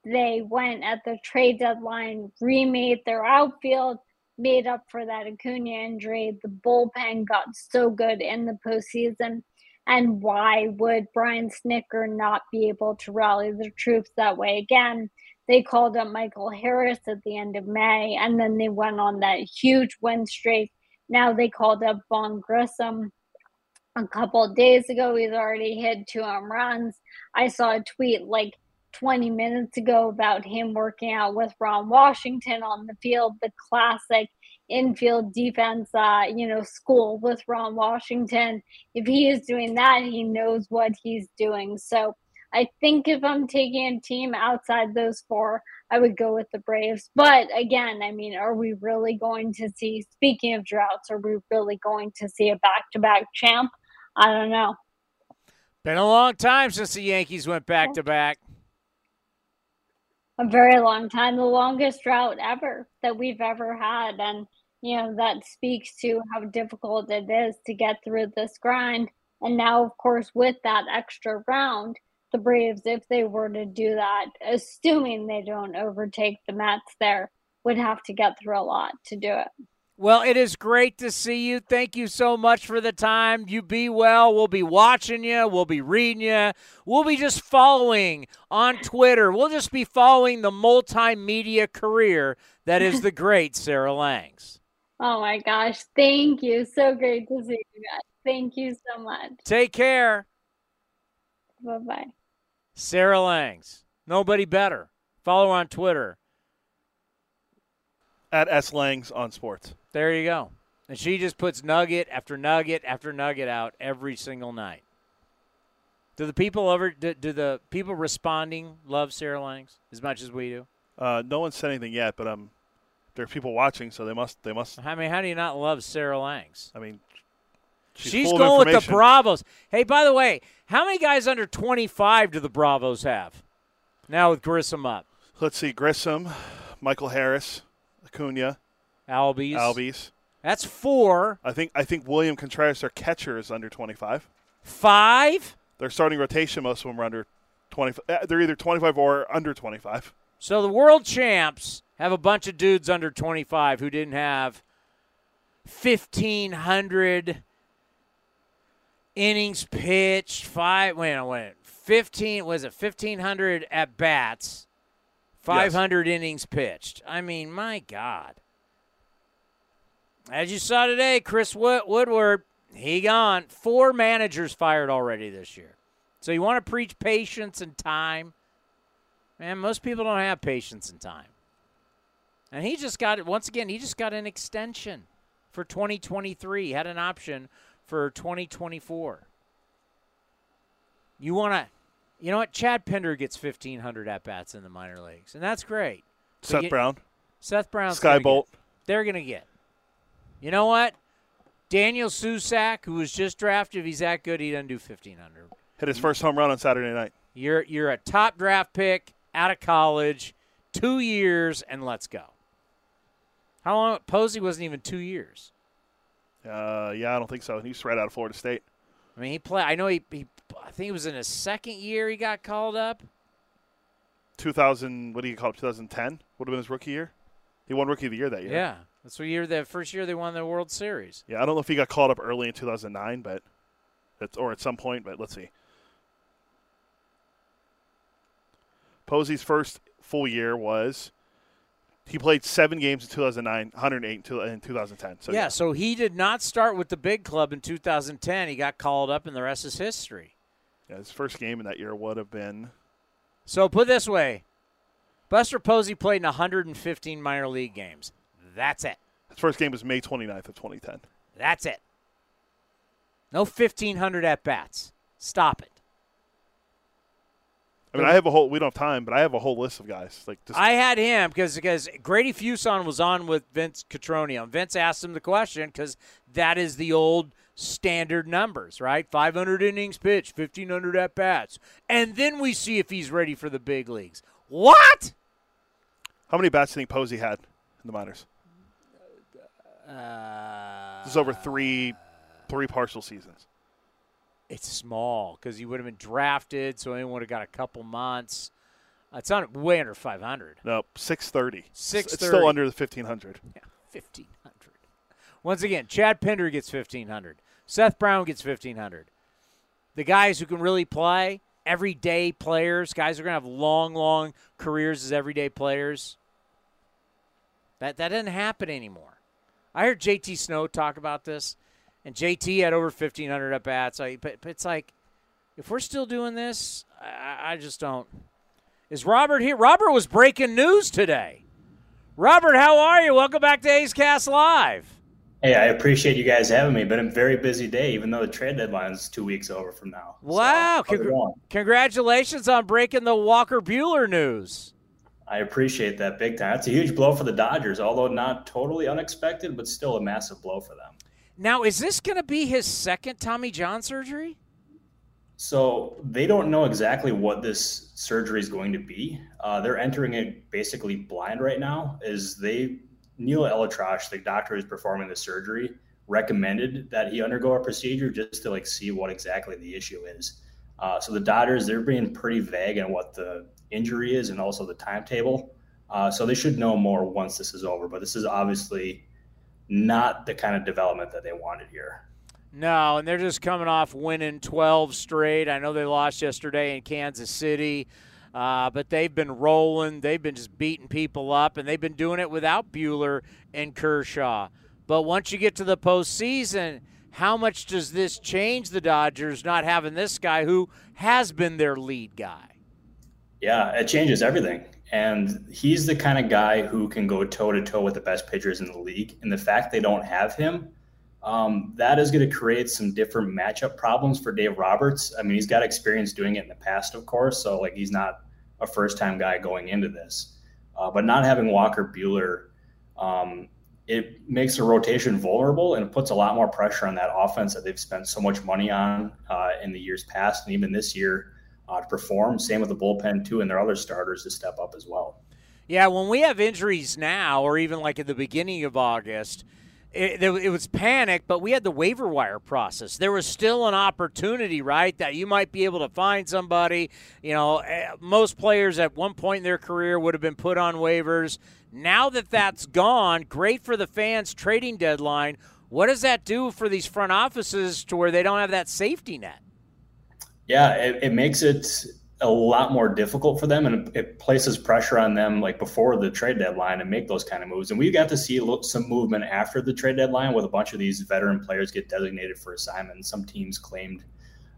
They went at the trade deadline, remade their outfield, made up for that Acuna injury. The bullpen got so good in the postseason. And why would Brian Snitker not be able to rally the troops that way again? They called up Michael Harris at the end of May, and then they went on that huge win streak. Now they called up Vaughn Grissom a couple days ago. He's already hit two home runs. I saw a tweet like 20 minutes ago about him working out with Ron Washington on the field, the classic infield defense, uh, you know, school with Ron Washington. If he is doing that, he knows what he's doing. So I think if I'm taking a team outside those four, I would go with the Braves. But again, I mean, are we really going to see, speaking of droughts, are we really going to see a back to back champ? I don't know. Been a long time since the Yankees went back to back. A very long time, the longest drought ever that we've ever had. And, you know, that speaks to how difficult it is to get through this grind. And now, of course, with that extra round, the Braves, if they were to do that, assuming they don't overtake the Mets there, would have to get through a lot to do it. Well, it is great to see you. Thank you so much for the time. You be well. We'll be watching you. We'll be reading you. We'll be just following on Twitter. We'll just be following the multimedia career that is the great Sarah Langs. Oh my gosh. Thank you. So great to see you guys. Thank you so much. Take care. Bye bye. Sarah Langs. Nobody better. Follow her on Twitter. At S Langs on sports. There you go. And she just puts nugget after nugget after nugget out every single night. Do the people over do, do the people responding love Sarah Langs as much as we do? Uh, no one said anything yet, but um, there are people watching, so they must they must. I mean, how do you not love Sarah Langs? I mean, she's, She's going with the. Bravos. Hey, by the way, how many guys under 25 do the Bravos have? Now with Grissom up. Let's see: Grissom, Michael Harris, Acuna, Albies. Albies. That's four. I think I think William Contreras, their catcher, is under 25. Five. Their starting rotation, most of them are under 25. uh, They're either 25 or under 25. So the world champs have a bunch of dudes under 25 who didn't have 1,500 innings pitched. Five. Wait, a wait. 15 was it 1,500 at bats? 500 innings pitched. I mean, my God. As you saw today, Chris Woodward, he gone. Four managers fired already this year. So you want to preach patience and time? Man, most people don't have patience and time. And he just got it once again. He just got an extension for 2023. He had an option for 2024. You want to, you know what? Chad Pinder gets 1,500 at bats in the minor leagues, and that's great. Seth you- Brown. Seth Brown. Skye Bolt. They're going to get. You know what? Daniel Susac, who was just drafted, if he's that good, he doesn't do 1,500. Hit his first home run on Saturday night. You're you're a top draft pick out of college, two years, and let's go. How long? Posey wasn't even two years. Uh, yeah, I don't think so. He's right out of Florida State. I mean, he played. I know he, he. I think it was in his second year he got called up. 2000, what do you call it? 2010 would have been his rookie year. He won rookie of the year that year. Yeah, that's what year. The first year they won the World Series. Yeah, I don't know if he got called up early in 2009, but it's or at some point. But let's see. Posey's first full year was he played seven games in 2009, 108 in 2010. So yeah, so he did not start with the big club in 2010. He got called up, and the rest is history. yeah, his first game in that year would have been So put it this way, Buster Posey played in 115 minor league games. That's it. his first game was May 29th of 2010. That's it. No 1,500 at bats. Stop it. I mean, I have a whole. We don't have time, but I have a whole list of guys. Like, just, I had him because because Grady Fuson was on with Vince Cotroneo. Vince asked him the question because that is the old standard numbers, right? 500 innings pitched, 1,500 at bats, and then we see if he's ready for the big leagues. What? how many bats do you think Posey had in the minors? Uh, This is over three, three partial seasons. It's small because he would have been drafted, so he would have got a couple months. It's on way under 500. No, 630. It's still under the 1500. Yeah, 1500. Once again, Chad Pinder gets 1500. Seth Brown gets 1500. The guys who can really play, everyday players, guys who are going to have long, long careers as everyday players. That that doesn't happen anymore. I heard JT Snow talk about this, and JT had over 1,500 at bats. I, but, but it's like, if we're still doing this, I, I just don't. Is Robert here? Robert was breaking news today. Robert, how are you? Welcome back to A's Cast Live. Hey, I appreciate you guys having me. Been a very busy day, even though the trade deadline is two weeks over from now. Wow! So, Congr- congratulations on breaking the Walker Buehler news. I appreciate that big time. That's a huge blow for the Dodgers, although not totally unexpected, but still a massive blow for them. Now, is this going to be his second Tommy John surgery? So they don't know exactly what this surgery is going to be. Uh, they're entering it basically blind right now. Is they Neil ElAttrache, the doctor who's performing the surgery, recommended that he undergo a procedure just to like see what exactly the issue is. Uh, so the Dodgers, they're being pretty vague on what the injury is and also the timetable. Uh, so they should know more once this is over. But this is obviously not the kind of development that they wanted here. No, and they're just coming off winning 12 straight. I know they lost yesterday in Kansas City. Uh, but they've been rolling. They've been just beating people up, and they've been doing it without Buehler and Kershaw. But once you get to the postseason, how much does this change the Dodgers not having this guy who has been their lead guy? Yeah, it changes everything. And he's the kind of guy who can go toe to toe with the best pitchers in the league. And the fact they don't have him, um, that is going to create some different matchup problems for Dave Roberts. I mean, he's got experience doing it in the past, of course. So, like, he's not a first time guy going into this. Uh, but not having Walker Buehler, um, it makes the rotation vulnerable and it puts a lot more pressure on that offense that they've spent so much money on uh, in the years past and even this year uh, to perform. Same with the bullpen, too, and their other starters to step up as well. Yeah, when we have injuries now, or even like at the beginning of August, it, it, was panic, but we had the waiver wire process. There was still an opportunity, right, that you might be able to find somebody. You know, eh, most players at one point in their career would have been put on waivers. Now that that's gone, great for the fans' trading deadline. What does that do for these front offices to where they don't have that safety net? Yeah, it, it makes it a lot more difficult for them and it places pressure on them like before the trade deadline and make those kind of moves. And we got to see some movement after the trade deadline with a bunch of these veteran players get designated for assignment some teams claimed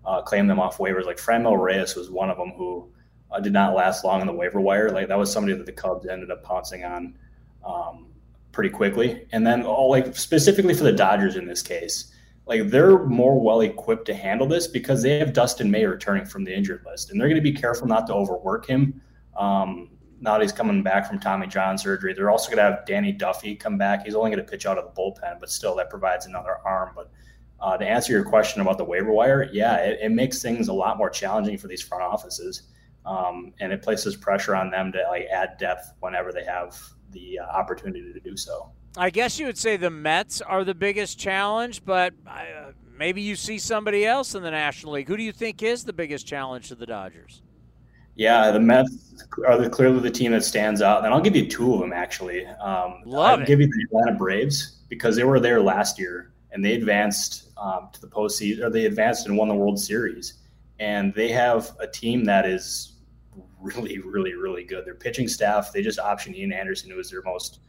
uh, claimed them off waivers. Like Franmil Reyes was one of them who uh, did not last long on the waiver wire. Like that was somebody that the Cubs ended up pouncing on um, pretty quickly. And then all like specifically for the Dodgers in this case like they're more well equipped to handle this because they have Dustin May returning from the injured list, and they're going to be careful not to overwork him. Um, now that he's coming back from Tommy John surgery, they're also going to have Danny Duffy come back. He's only going to pitch out of the bullpen, but still that provides another arm. But uh, to answer your question about the waiver wire, yeah, it, it, makes things a lot more challenging for these front offices, um, and it places pressure on them to like add depth whenever they have the uh, opportunity to do so. I guess you would say the Mets are the biggest challenge, but uh, maybe you see somebody else in the National League. Who do you think is the biggest challenge to the Dodgers? Yeah, the Mets are the, clearly the team that stands out. And I'll give you two of them actually. Um, Love I'll it. give you the Atlanta Braves because they were there last year and they advanced um, to the postseason, or they advanced and won the World Series. And they have a team that is really, really, really good. Their pitching staff, they just optioned Ian Anderson, who was their most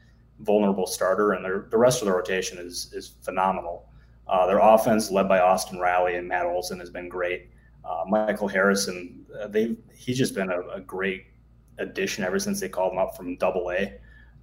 vulnerable starter, and the rest of the rotation is is phenomenal. Uh, their offense, led by Austin Riley and Matt Olson, has been great. Uh, Michael Harrison, uh, they he's just been a, a, great addition ever since they called him up from Double A.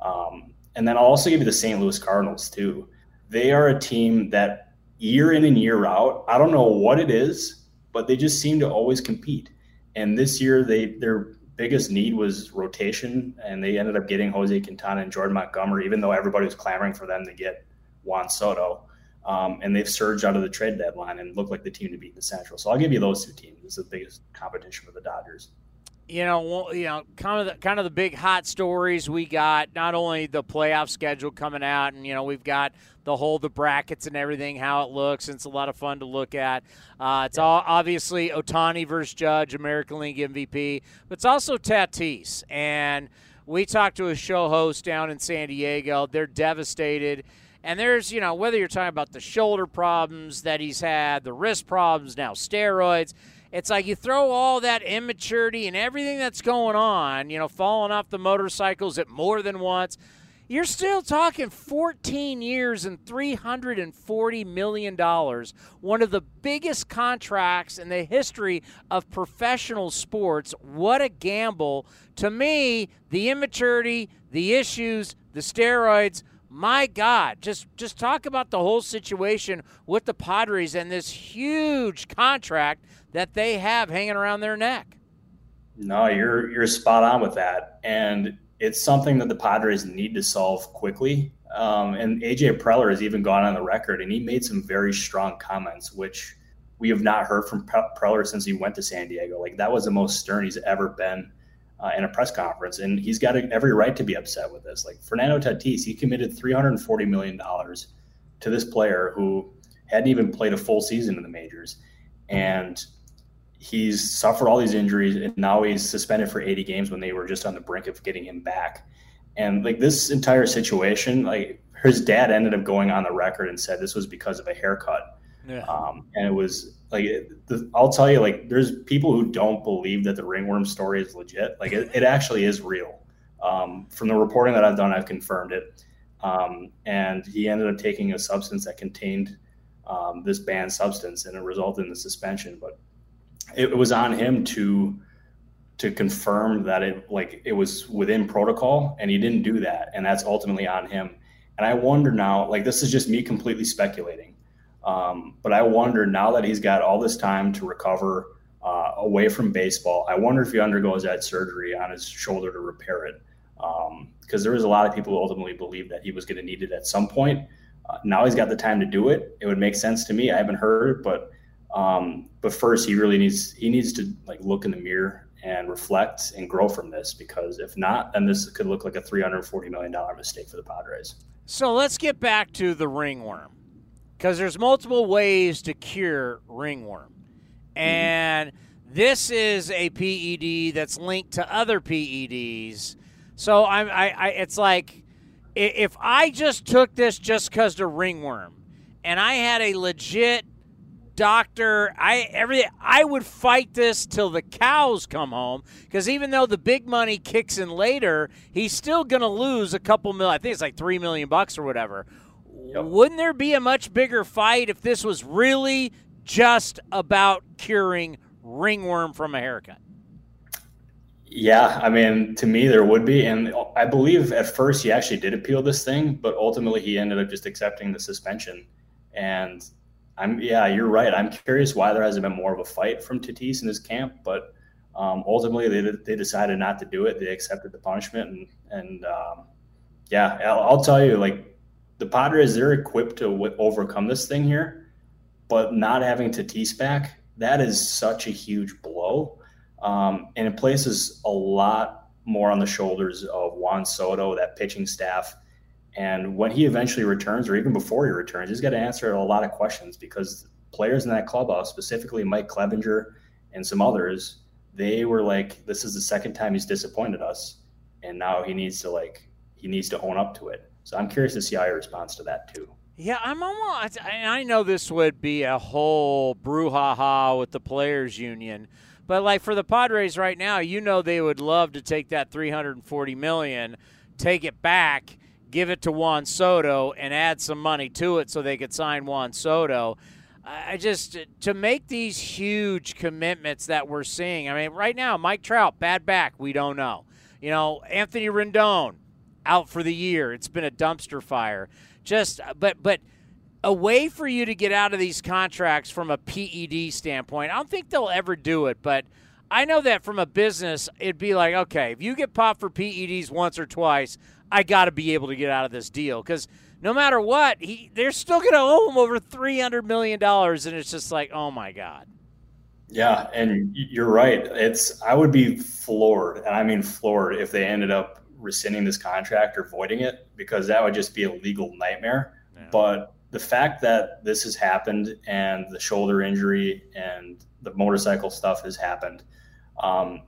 Um, and then I'll also give you the St. Louis Cardinals too. They are a team that year in and year out, I don't know what it is, but they just seem to always compete. And this year, they they're biggest need was rotation, and they ended up getting Jose Quintana and Jordan Montgomery, even though everybody was clamoring for them to get Juan Soto. Um, and they've surged out of the trade deadline and look like the team to beat in the Central. So I'll give you those two teams. This is the biggest competition for the Dodgers you know, you know, kind of the, kind of the big hot stories we got. Not only the playoff schedule coming out, and you know, we've got the whole the brackets and everything, how it looks. And it's a lot of fun to look at. Uh, it's all obviously Ohtani versus Judge, American League MVP, but it's also Tatis. And we talked to a show host down in San Diego. They're devastated. And there's, you know, whether you're talking about the shoulder problems that he's had, the wrist problems, now steroids it's like you throw all that immaturity and everything that's going on, you know, falling off the motorcycles at more than once. You're still talking 14 years and $340 million, one of the biggest contracts in the history of professional sports. What a gamble. To me, the immaturity, the issues, the steroids, my God, just just talk about the whole situation with the Padres and this huge contract that they have hanging around their neck. No, you're you're spot on with that, and it's something that the Padres need to solve quickly. Um, and AJ Preller has even gone on the record, and he made some very strong comments, which we have not heard from Preller since he went to San Diego. Like that was the most stern he's ever been uh, in a press conference, and he's got every right to be upset with this. Like Fernando Tatis, he committed 340 million dollars to this player who hadn't even played a full season in the majors, and he's suffered all these injuries, and now he's suspended for 80 games when they were just on the brink of getting him back. And like this entire situation, like his dad ended up going on the record and said this was because of a haircut yeah. Um, and it was like, the, I'll tell you, like, there's people who don't believe that the ringworm story is legit. Like, it, it actually is real. Um, from the reporting that I've done, I've confirmed it. Um, and he ended up taking a substance that contained um, this banned substance, and it resulted in the suspension. But it, was on him to to confirm that it like it was within protocol, and he didn't do that, and that's ultimately on him. And I wonder now, like, this is just me completely speculating um, but I wonder now that he's got all this time to recover uh, away from baseball, I wonder if he undergoes that surgery on his shoulder to repair it. Because um, there was a lot of people who ultimately believed that he was going to need it at some point. Uh, now he's got the time to do it. It would make sense to me. I haven't heard, but um, but first he really needs he needs to like look in the mirror and reflect and grow from this because if not, then this could look like a three hundred forty million dollar mistake for the Padres. So let's get back to the ringworm because there's multiple ways to cure ringworm. And this is a PED that's linked to other PEDs. So I'm, I, I, it's like if I just took this just because of ringworm, and I had a legit doctor, I every I would fight this till the cows come home because even though the big money kicks in later, he's still gonna lose a couple mil. I think it's like three million bucks or whatever. Yep. Wouldn't there be a much bigger fight if this was really just about curing ringworm from a haircut? Yeah, I mean, to me, there would be. And I believe at first he actually did appeal this thing, but ultimately he ended up just accepting the suspension. And I'm, yeah, you're right. I'm curious why there hasn't been more of a fight from Tatis in his camp, but um, ultimately they, they decided not to do it. They accepted the punishment. And, and um, yeah, I'll, I'll tell you, like, the Padres they're equipped to w- overcome this thing here, but not having Tatis back that is such a huge blow, um, and it places a lot more on the shoulders of Juan Soto, that pitching staff. And when he eventually returns, or even before he returns, he's got to answer a lot of questions because players in that clubhouse, specifically Mike Clevinger and some others, they were like, "This is the second time he's disappointed us, and now he needs to like he needs to own up to it." So I'm curious to see how he responds to that too. Yeah, I'm almost. I know this would be a whole brouhaha with the players' union, but like for the Padres right now, you know they would love to take that 340 million, take it back, give it to Juan Soto, and add some money to it so they could sign Juan Soto. I just to make these huge commitments that we're seeing. I mean, right now, Mike Trout, bad back, we don't know. You know, Anthony Rendon, out for the year. It's been a dumpster fire. Just but but a way for you to get out of these contracts from a PED standpoint. I don't think they'll ever do it, but I know that from a business, it'd be like, okay, if you get popped for PEDs once or twice, I got to be able to get out of this deal because no matter what, he they're still going to owe him over three hundred million dollars, and it's just like, oh my god. Yeah, and you're right. It's I would be floored, and I mean floored, if they ended up rescinding this contract or voiding it because that would just be a legal nightmare. Yeah. But the fact that this has happened and the shoulder injury and the motorcycle stuff has happened, um,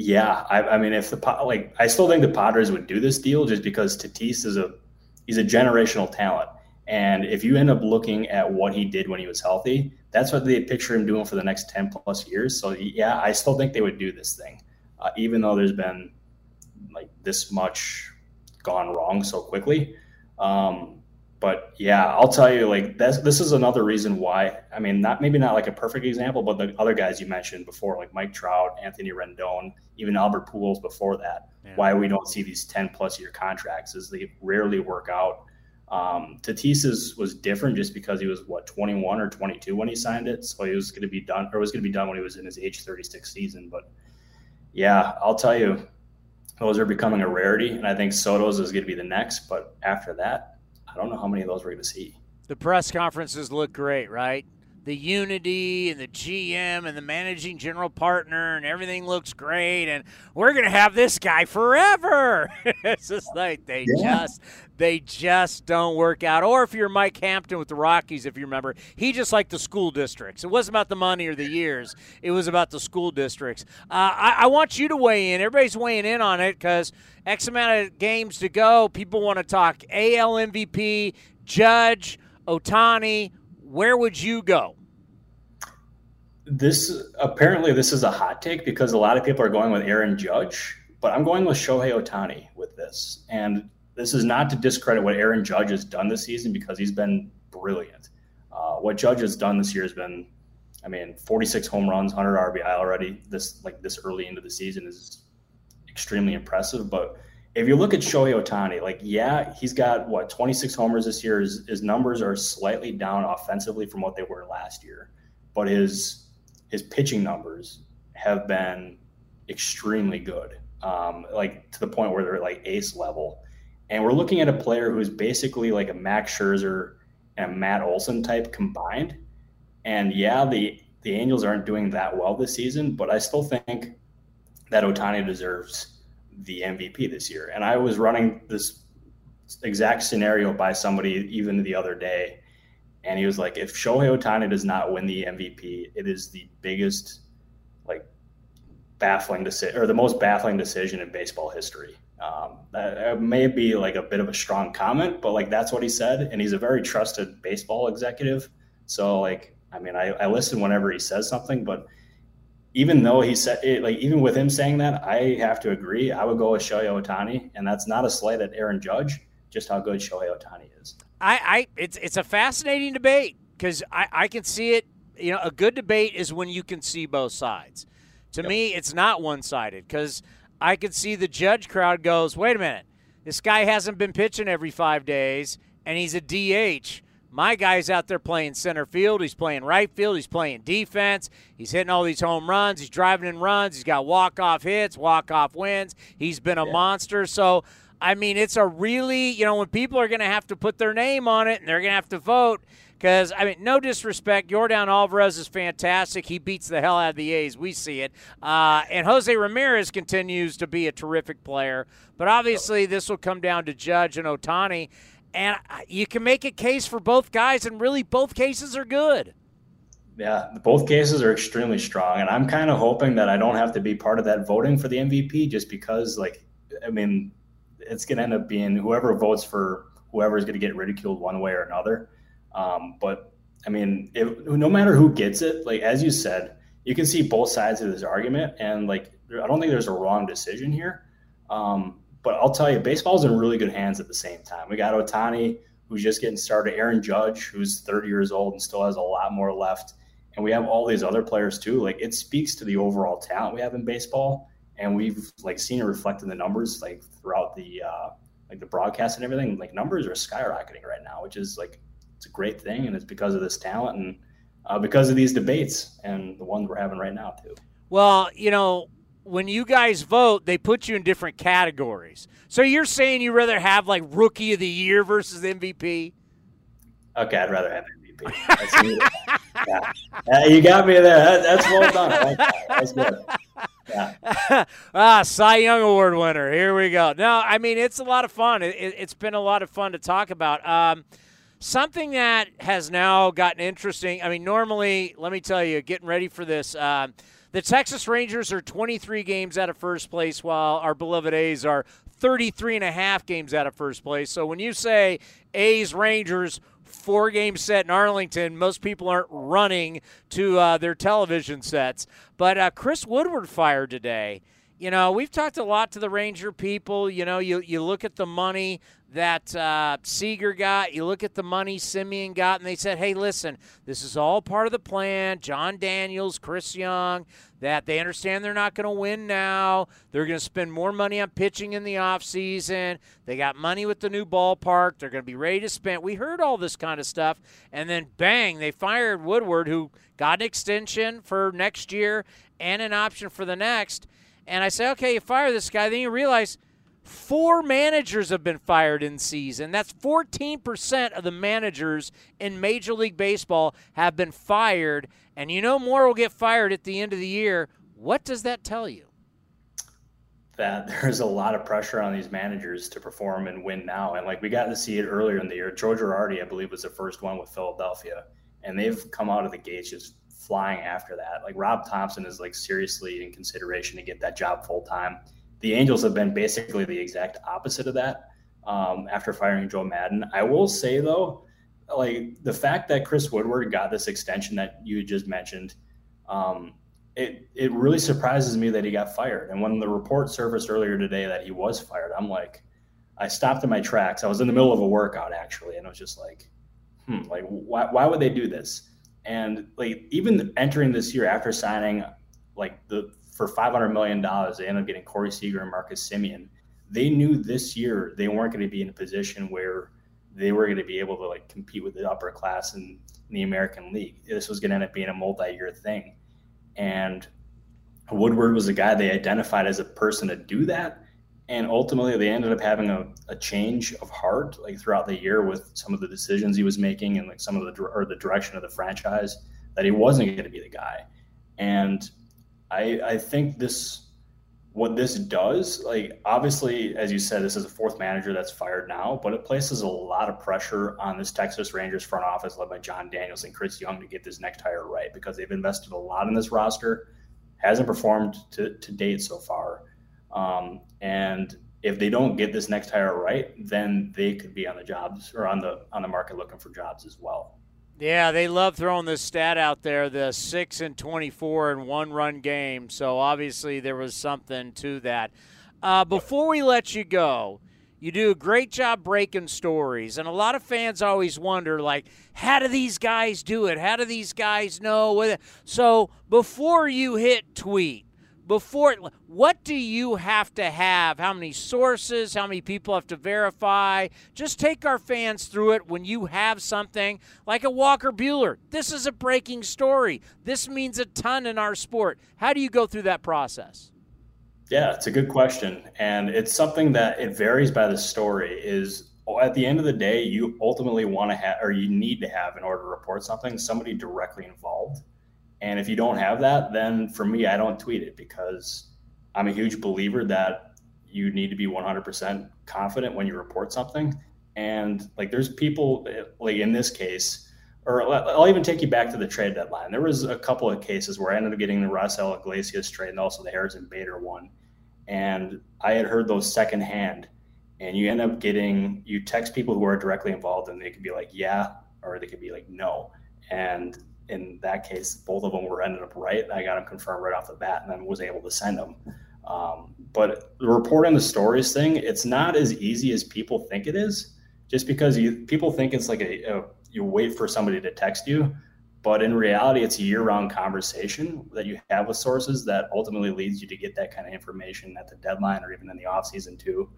yeah, I, I, mean, if the like, I still think the Padres would do this deal just because Tatis is a he's a generational talent, and if you end up looking at what he did when he was healthy, that's what they picture him doing for the next ten plus years. So yeah, I still think they would do this thing, uh, even though there's been like this much gone wrong so quickly. Um, but yeah, I'll tell you, like this, this is another reason why. I mean, not maybe not like a perfect example, but the other guys you mentioned before, like Mike Trout, Anthony Rendon, even Albert Pujols before that, yeah. why we don't see these ten plus year contracts is they rarely work out. Um, Tatis's was different just because he was what 21 or 22 when he signed it, so he was going to be done or was going to be done when he was in his age 36 season. But yeah, I'll tell you, those are becoming a rarity, and I think Soto's is going to be the next. But after that, I don't know how many of those we're going to see. The press conferences look great, right? The unity and the GM and the managing general partner and everything looks great, and we're going to have this guy forever. it's just like they yeah. just they just don't work out. Or if you're Mike Hampton with the Rockies, if you remember, he just liked the school districts. It wasn't about the money or the years; it was about the school districts. Uh, I, I want you to weigh in. Everybody's weighing in on it because X amount of games to go. People want to talk AL MVP, Judge, Ohtani. Where would you go? This apparently this is a hot take because a lot of people are going with Aaron Judge, but I'm going with Shohei Ohtani with this. And this is not to discredit what Aaron Judge has done this season because he's been brilliant. Uh, what Judge has done this year has been, I mean, 46 home runs, 100 RBI already. This like this early into the season is extremely impressive. But if you look at Shohei Ohtani, like, yeah, he's got what 26 homers this year. His, his numbers are slightly down offensively from what they were last year, but his his pitching numbers have been extremely good, um, like to the point where they're like ace level. And we're looking at a player who's basically like a Max Scherzer and a Matt Olson type combined. And yeah, the the Angels aren't doing that well this season, but I still think that Ohtani deserves the MVP this year. And I was running this exact scenario by somebody even the other day, and he was like, "If Shohei Ohtani does not win the MVP, it is the biggest, like, baffling decision or the most baffling decision in baseball history." Um, that may be like a bit of a strong comment, but like that's what he said, and he's a very trusted baseball executive. So like, I mean, I, I listen whenever he says something, but even though he said it, like even with him saying that, I have to agree. I would go with Shohei Ohtani, and that's not a slight at Aaron Judge, just how good Shohei Ohtani is. I, I it's it's a fascinating debate because I, I can see it. You know, a good debate is when you can see both sides. To yep. me, it's not one sided because I could see the judge crowd goes, wait a minute, this guy hasn't been pitching every five days, and he's a DH. My guy's out there playing center field. He's playing right field. He's playing defense. He's hitting all these home runs. He's driving in runs. He's got walk off hits, walk off wins. He's been a yeah. monster. So, I mean, it's a really, you know, when people are going to have to put their name on it and they're going to have to vote, because, I mean, no disrespect, Yordan Alvarez is fantastic. He beats the hell out of the A's. We see it. Uh, and Jose Ramirez continues to be a terrific player. But obviously, this will come down to Judge and Ohtani. And you can make a case for both guys, and really, both cases are good. Yeah, both cases are extremely strong. And I'm kind of hoping that I don't have to be part of that voting for the MVP just because, like, I mean, it's going to end up being whoever votes for whoever is going to get ridiculed one way or another. Um, but I mean, no matter who gets it, like as you said, you can see both sides of this argument, and like I don't think there's a wrong decision here. Um, but I'll tell you, baseball's in really good hands at the same time. We got Ohtani, who's just getting started, Aaron Judge, who's 30 years old and still has a lot more left, and we have all these other players too. Like it speaks to the overall talent we have in baseball, and we've like seen it reflected in the numbers like throughout the uh, like the broadcast and everything. Like numbers are skyrocketing right now, which is like it's a great thing, and it's because of this talent and uh, because of these debates and the ones we're having right now too. Well, you know, when you guys vote, they put you in different categories. So you're saying you rather have like Rookie of the Year versus MVP? Okay, I'd rather have Yeah. yeah. you got me there. That, that's well done. That's good. Yeah. ah, Cy Young Award winner. Here we go. No, I mean it's a lot of fun. It, has been a lot of fun to talk about. Um, Something that has now gotten interesting. I mean, normally, let me tell you, getting ready for this, uh, the Texas Rangers are 23 games out of first place, while our beloved A's are 33 and a half games out of first place. So when you say A's Rangers, four game set in Arlington, most people aren't running to uh, their television sets. But uh, Chris Woodward fired today. you know, we've talked a lot to the Ranger people. You know, you, you look at the money that uh, Seager got, you look at the money Semien got, and they said, hey, listen, this is all part of the plan. Jon Daniels, Chris Young, that they understand they're not going to win now. They're going to spend more money on pitching in the offseason. They got money with the new ballpark. They're going to be ready to spend. We heard all this kind of stuff. And then, bang, they fired Woodward, who got an extension for next year and an option for the next. And I say, okay, you fire this guy. Then you realize four managers have been fired in season. That's 14% of the managers in Major League Baseball have been fired. And you know more will get fired at the end of the year. What does that tell you? That there's a lot of pressure on these managers to perform and win now. And like we got to see it earlier in the year. George Girardi, I believe, was the first one with Philadelphia. And they've come out of the gates just flying after that. Like Rob Thomson is like seriously in consideration to get that job full time. The Angels have been basically the exact opposite of that um, after firing Joe Maddon. I will say though, like the fact that Chris Woodward got this extension that you just mentioned, um, it it really surprises me that he got fired. And when the report surfaced earlier today that he was fired, I'm like, I stopped in my tracks. I was in the middle of a workout actually, and I was just like, hmm, like why why would they do this? And like even entering this year after signing like the for five hundred million dollars, they ended up getting Corey Seager and Marcus Semien. They knew this year they weren't going to be in a position where they were going to be able to like compete with the upper class in, in the American League. This was going to end up being a multi-year thing, and Woodward was a guy they identified as a person to do that. And ultimately they ended up having a, a change of heart like throughout the year with some of the decisions he was making and like some of the or the direction of the franchise that he wasn't going to be the guy. And i i think this what this does like obviously as you said this is a fourth manager that's fired now but it places a lot of pressure on this texas rangers front office led by Jon Daniels and chris young to get this next hire right because they've invested a lot in this roster hasn't performed to, to date so far um, and if they don't get this next hire right, then they could be on the jobs or on the on the market looking for jobs as well. Yeah, they love throwing this stat out there, the six and twenty-four in one-run game. So obviously there was something to that. Uh, before we let you go, you do a great job breaking stories, and a lot of fans always wonder, like, how do these guys do it? How do these guys know? So before you hit tweet, before what do you have to have? How many sources? How many people have to verify? Just take our fans through it when you have something like a Walker Buehler this is a breaking story. This means a ton in our sport. How do you go through that process? Yeah it's a good question. And it's something that it varies by the story is at the end of the day you ultimately want to have or you need to have in order to report something somebody directly involved and if you don't have that, then for me, I don't tweet it because I'm a huge believer that you need to be 100% confident when you report something. And like, there's people like in this case, or I'll even take you back to the trade deadline. There was a couple of cases where I ended up getting the Raisel Iglesias trade and also the Harrison Bader one. And I had heard those secondhand. And you end up getting, you text people who are directly involved and they could be like, yeah, or they could be like, no. And in that case, both of them were ended up right. I got them confirmed right off the bat, and then was able to send them. Um, but the reporting the stories thing, it's not as easy as people think it is. Just because you people think it's like a, a you wait for somebody to text you, but in reality, it's a year-round conversation that you have with sources that ultimately leads you to get that kind of information at the deadline or even in the off season too.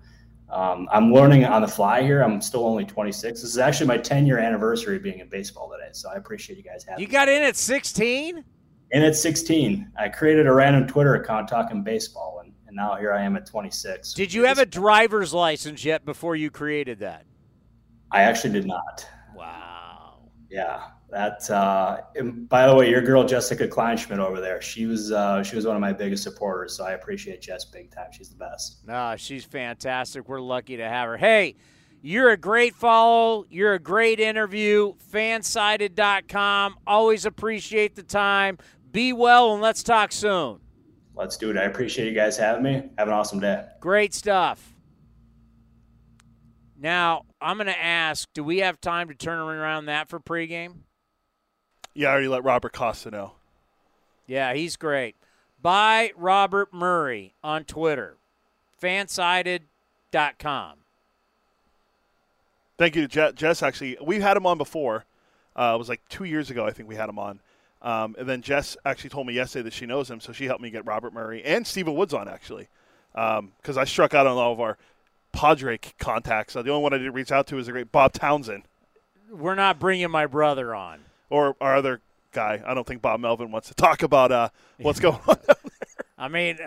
Um, I'm learning on the fly here. I'm still only 26. This is actually my 10 year anniversary of being in baseball today. So I appreciate you guys having You got in at 16? In at 16. I created a random Twitter account talking baseball, and, and now here I am at 26. Did you have a driver's license yet before you created that? I actually did not. Wow. Yeah. That uh, by the way, your girl Jessica Kleinschmidt over there, she was uh, she was one of my biggest supporters. So I appreciate Jess big time. She's the best. No, she's fantastic. We're lucky to have her. Hey, you're a great follow. You're a great interview. Fansided.com. Always appreciate the time. Be well and let's talk soon. Let's do it. I appreciate you guys having me. Have an awesome day. Great stuff. Now, I'm going to ask do we have time to turn around that for pregame? Yeah, I already let Robert Costa know. Yeah, he's great. by Robert Murray on Twitter. Fansided.com. Thank you to Je- Jess. Actually, we've had him on before. Uh, it was like two years ago, I think we had him on. Um, and then Jess actually told me yesterday that she knows him, so she helped me get Robert Murray and Stephen Woods on actually, because I struck out on all of our Padre contacts. Uh, the only one I didn't reach out to is the great Bob Townsend. We're not bringing my brother on. Or our other guy. I don't think Bob Melvin wants to talk about uh, what's going on. I mean,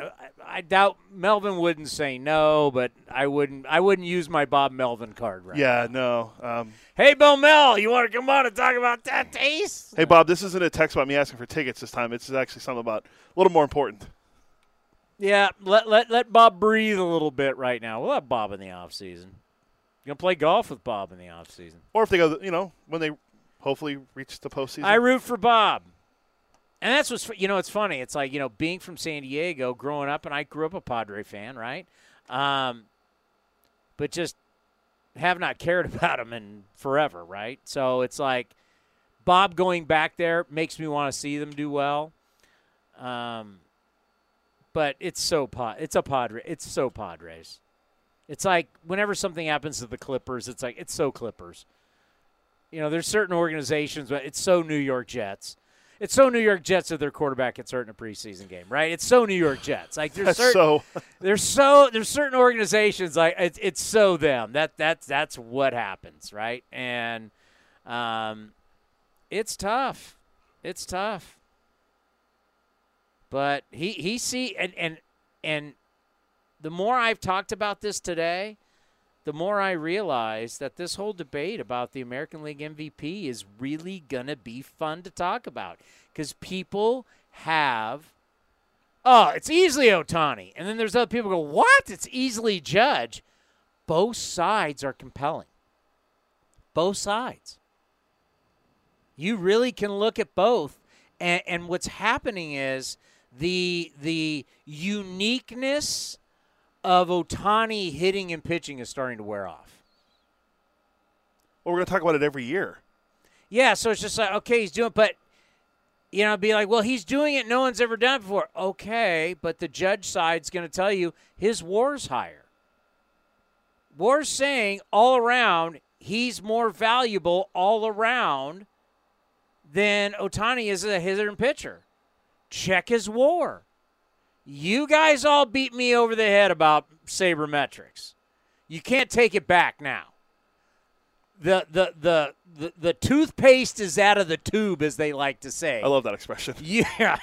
I doubt Melvin wouldn't say no, but I wouldn't. I wouldn't use my Bob Melvin card right. Yeah, no. Um, hey, Bill Mel, you want to come on and talk about that taste? Hey, Bob, this isn't a text about me asking for tickets this time. It's actually something about a little more important. Yeah, let let let Bob breathe a little bit right now. We'll have Bob in the off season. You gonna play golf with Bob in the off season? Or if they go, you know, when they hopefully reach the postseason. I root for Bob. And that's what's you know it's funny. It's like you know being from San Diego, growing up, and I grew up a Padre fan, right? Um, but just have not cared about him in forever, right? So it's like Bob going back there makes me want to see them do well. Um, but it's so pod, it's a Padre, it's so Padres. It's like whenever something happens to the Clippers, it's like it's so Clippers. You know, there's certain organizations, but it's so New York Jets. It's so New York Jets that their quarterback gets hurt in a preseason game, right? It's so New York Jets. Like there's certain, so. there's so there's certain organizations like it's it's so them. That that's that's what happens, right? And um, it's tough. It's tough. But he he see and and and the more I've talked about this today, the more I realize that this whole debate about the American League MVP is really going to be fun to talk about because people have, oh, it's easily Ohtani. And then there's other people go, what? It's easily Judge. Both sides are compelling. Both sides. You really can look at both. And, and what's happening is the the uniqueness of Ohtani hitting and pitching is starting to wear off. Well, we're going to talk about it every year. Yeah, so it's just like, okay, he's doing, but, you know, be like, well, he's doing it. No one's ever done it before. Okay, but the judge side's going to tell you his war's higher. War's saying all around he's more valuable all around than Ohtani is a hitter and pitcher. Check his war. You guys all beat me over the head about sabermetrics. You can't take it back now. The the the the, the toothpaste is out of the tube, as they like to say. I love that expression. Yeah.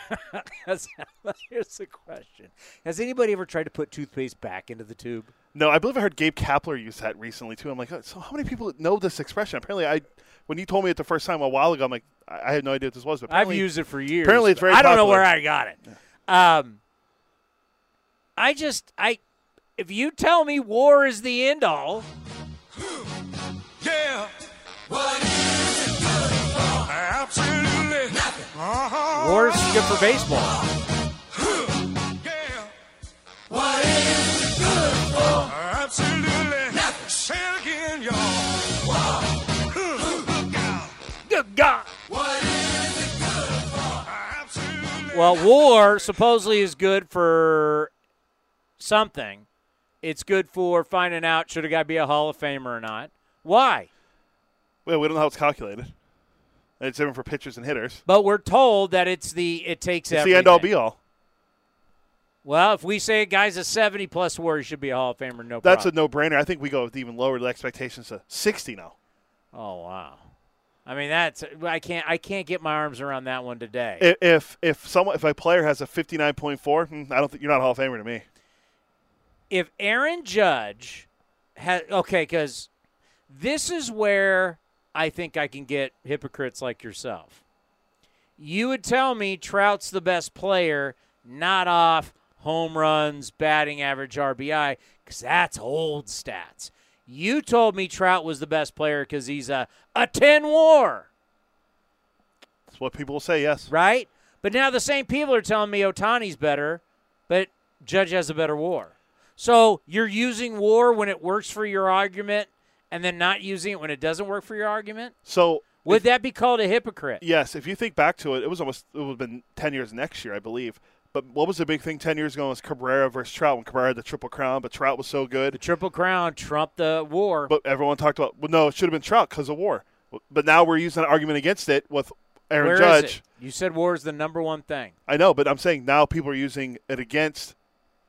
Here's the question: Has anybody ever tried to put toothpaste back into the tube? No, I believe I heard Gabe Kapler use that recently too. I'm like, oh, so how many people know this expression? Apparently, I when you told me it the first time a while ago, I'm like, I had no idea what this was. But I've used it for years. Apparently, it's very. I don't know where I got it. Um, I just I, if you tell me war is the end all, Yeah. What is it good for? Absolutely nothing. Uh-huh. war's good for baseball. What is it good for? Absolutely nothing. Say it again, y'all. Good God. What is it good for? Absolutely. Well, war supposedly is good for something. It's good for finding out should a guy be a Hall of Famer or not. Why? Well, we don't know how it's calculated. It's different for pitchers and hitters. But we're told that it's the it takes It's everything. the end all be all. Well, if we say a guy's a 70 plus war, he should be a Hall of Famer, no That's a no brainer. I think we go with even lower the expectations to 60 now. Oh wow. I mean that's I can't I can't get my arms around that one today. If if someone if a player has a 59.4, hmm, I don't think you're not a Hall of Famer to me. If Aaron Judge had okay, because this is where I think I can get hypocrites like yourself. You would tell me Trout's the best player, not off home runs, batting average, RBI, because that's old stats. You told me Trout was the best player because he's a a ten WAR. That's what people will say. Yes. Right. But now the same people are telling me Ohtani's better, but Judge has a better WAR. So you're using WAR when it works for your argument, and then not using it when it doesn't work for your argument. So Would that be called a hypocrite? Yes, if you think back to it, it was almost it would have been ten years next year, I believe. But what was the big thing ten years ago was Cabrera versus Trout when Cabrera had the triple crown, but Trout was so good. The triple crown trumped the war. But everyone talked about well, no, it should have been Trout because of war. But now we're using an argument against it with Aaron Where is Judge. it? You said war is the number one thing. I know, but I'm saying now people are using it against.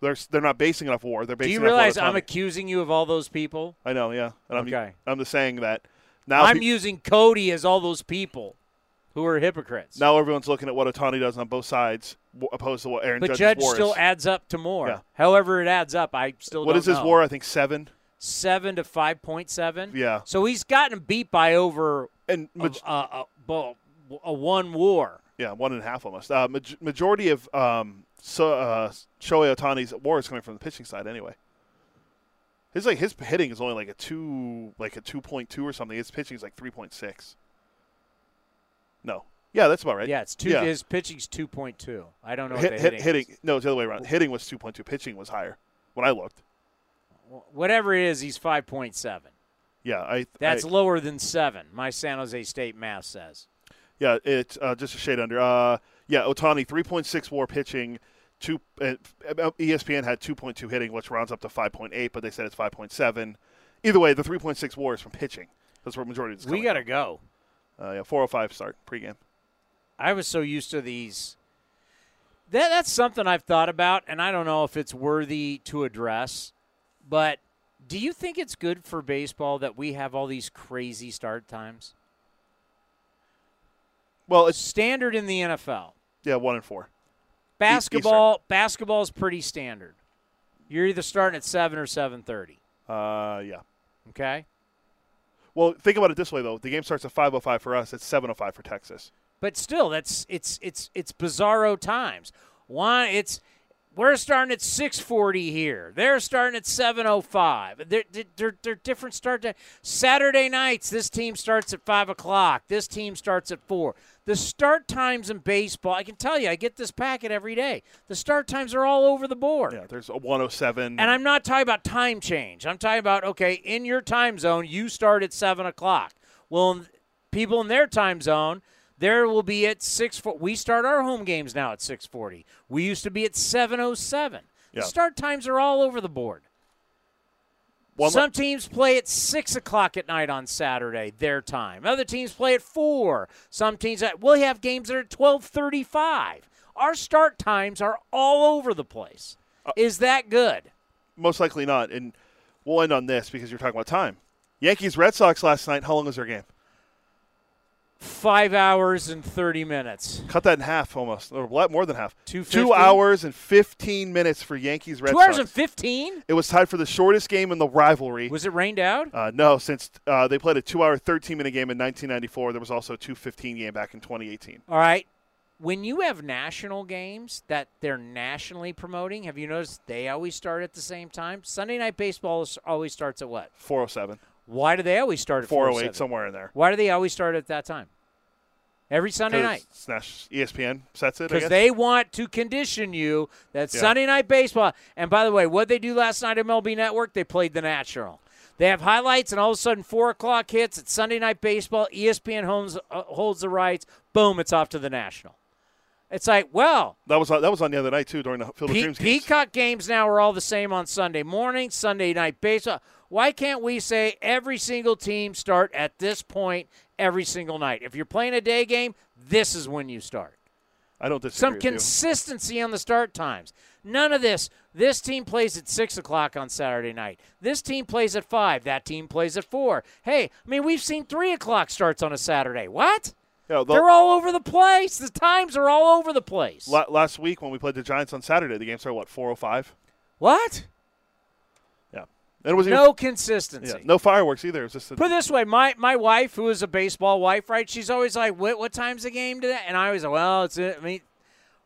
They're they're not basing it off war. They're basing. Do you it off realize I'm accusing you of all those people? I know, yeah. And I'm, Okay. I'm just saying that now. I'm pe- using Cody as all those people who are hypocrites. now everyone's looking at what Ohtani does on both sides, opposed to what Aaron but Judge's Judge still is. adds up to more. Yeah. However, it adds up. I still What is his know. war? I think seven. Seven to five point seven. Yeah. So he's gotten beat by over and a, a, a, a one war. Yeah, one and a half almost. Uh, maj- majority of um, so, uh, Shohei Ohtani's war is coming from the pitching side anyway. His like his hitting is only like a two, like a two point two or something. His pitching is like three point six. No, yeah, that's about right. Yeah, it's two. Yeah. His pitching's two point two. I don't know Hit, what the hit- hitting. hitting. is. No, it's the other way around. Hitting was two point two. Pitching was higher when I looked. Whatever it is, he's five point seven. Yeah, I. That's I, lower than seven. My San Jose State math says. Yeah, it's uh, just a shade under. Uh, yeah, Ohtani three point six WAR pitching. Two uh, ESPN had two point two hitting, which rounds up to five point eight, but they said it's five point seven. Either way, the three point six WAR is from pitching. That's where majority is. We got to go. Uh, yeah, four oh five start pregame. I was so used to these. That that's something I've thought about, and I don't know if it's worthy to address. But do you think it's good for baseball that we have all these crazy start times? Well, it's standard in the NFL. Yeah, one and four. Basketball, basketball is pretty standard. You're either starting at seven or seven thirty. Uh, yeah. Okay. Well, think about it this way though: the game starts at five oh five for us. It's seven oh five for Texas. But still, that's it's it's it's bizarro times. One, it's we're starting at six forty here. They're starting at seven oh five. They're, they're they're different start time. Saturday nights, this team starts at five o'clock. This team starts at four. The start times in baseball, I can tell you, I get this packet every day. The start times are all over the board. Yeah, there's a one oh seven. And I'm not talking about time change. I'm talking about okay, in your time zone, you start at seven o'clock. Well, people in their time zone, there will be at six. We start our home games now at six forty. We used to be at seven oh seven. Yeah. The start times are all over the board. One Some teams play at six o'clock at night on Saturday, their time. Other teams play at four. Some teams at we'll have games that are twelve thirty-five. Our start times are all over the place. Uh, Is that good? Most likely not. And we'll end on this because you're talking about time. Yankees Red Sox last night. How long was their game? Five hours and 30 minutes. Cut that in half almost, or more than half. 250? Two hours and 15 minutes for Yankees Red Two Sox. hours and 15? It was tied for the shortest game in the rivalry. Was it rained out? Uh, no, since uh, they played a two-hour, 13-minute game in 1994. There was also a 2:15 game back in 2018. All right. When you have national games that they're nationally promoting, have you noticed they always start at the same time? Sunday night baseball always starts at what? 407. Why do they always start at 408, somewhere in there. Why do they always start at that time? Every Sunday night. ESPN sets it. Because they want to condition you that Yeah. Sunday night baseball. And by the way, what they do last night at MLB Network, they played the National. They have highlights, and all of a sudden, four o'clock hits. It's Sunday night baseball. ESPN holds, uh, holds the rights. Boom! It's off to the National. It's like, well, that was on, that was on the other night too during the Field of Pe- Dreams games. Peacock games now are all the same on Sunday morning, Sunday night baseball. Why can't we say every single team start at this point every single night? If you're playing a day game, this is when you start. I don't disagree. Some with you. consistency on the start times. None of this. This team plays at six o'clock on Saturday night. This team plays at five. That team plays at four. Hey, I mean, we've seen three o'clock starts on a Saturday. What? Yeah, the- They're all over the place. The times are all over the place. La- last week when we played the Giants on Saturday, the game started what 4:05. What? And it was no consistency. Yeah, no fireworks either. It was just a, Put it this way, my my wife, who is a baseball wife, right? She's always like, "What what time's the game today?" And I always like, "Well, it's I mean,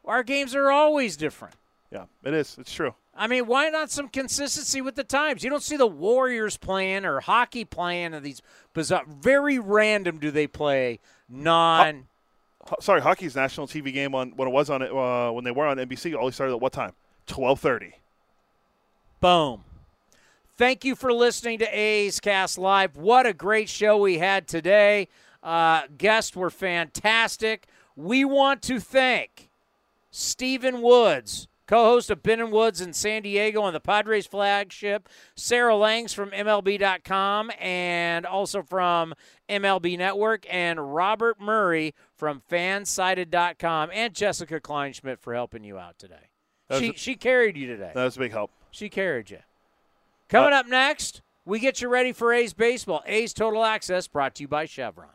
our games are always different." yeah, it is. It's true. I mean, why not some consistency with the times? You don't see the Warriors playing or hockey playing or these bizarre. Very random do they play non. Ho- sorry, hockey's national TV game on when it was on it uh, when they were on NBC. Always started at what time? 12:30. Boom. Thank you for listening to A's Cast Live. What a great show we had today. Uh, guests were fantastic. We want to thank Stephen Woods, co-host of Ben and Woods in San Diego on the Padres flagship. Sarah Langs from MLB.com and also from MLB Network, and Robert Murray from Fansided.com, and Jessica Kleinschmidt for helping you out today. She a- she carried you today. That was a big help. She carried you. Coming uh, up next, we get you ready for A's baseball. A's Total Access brought to you by Chevron.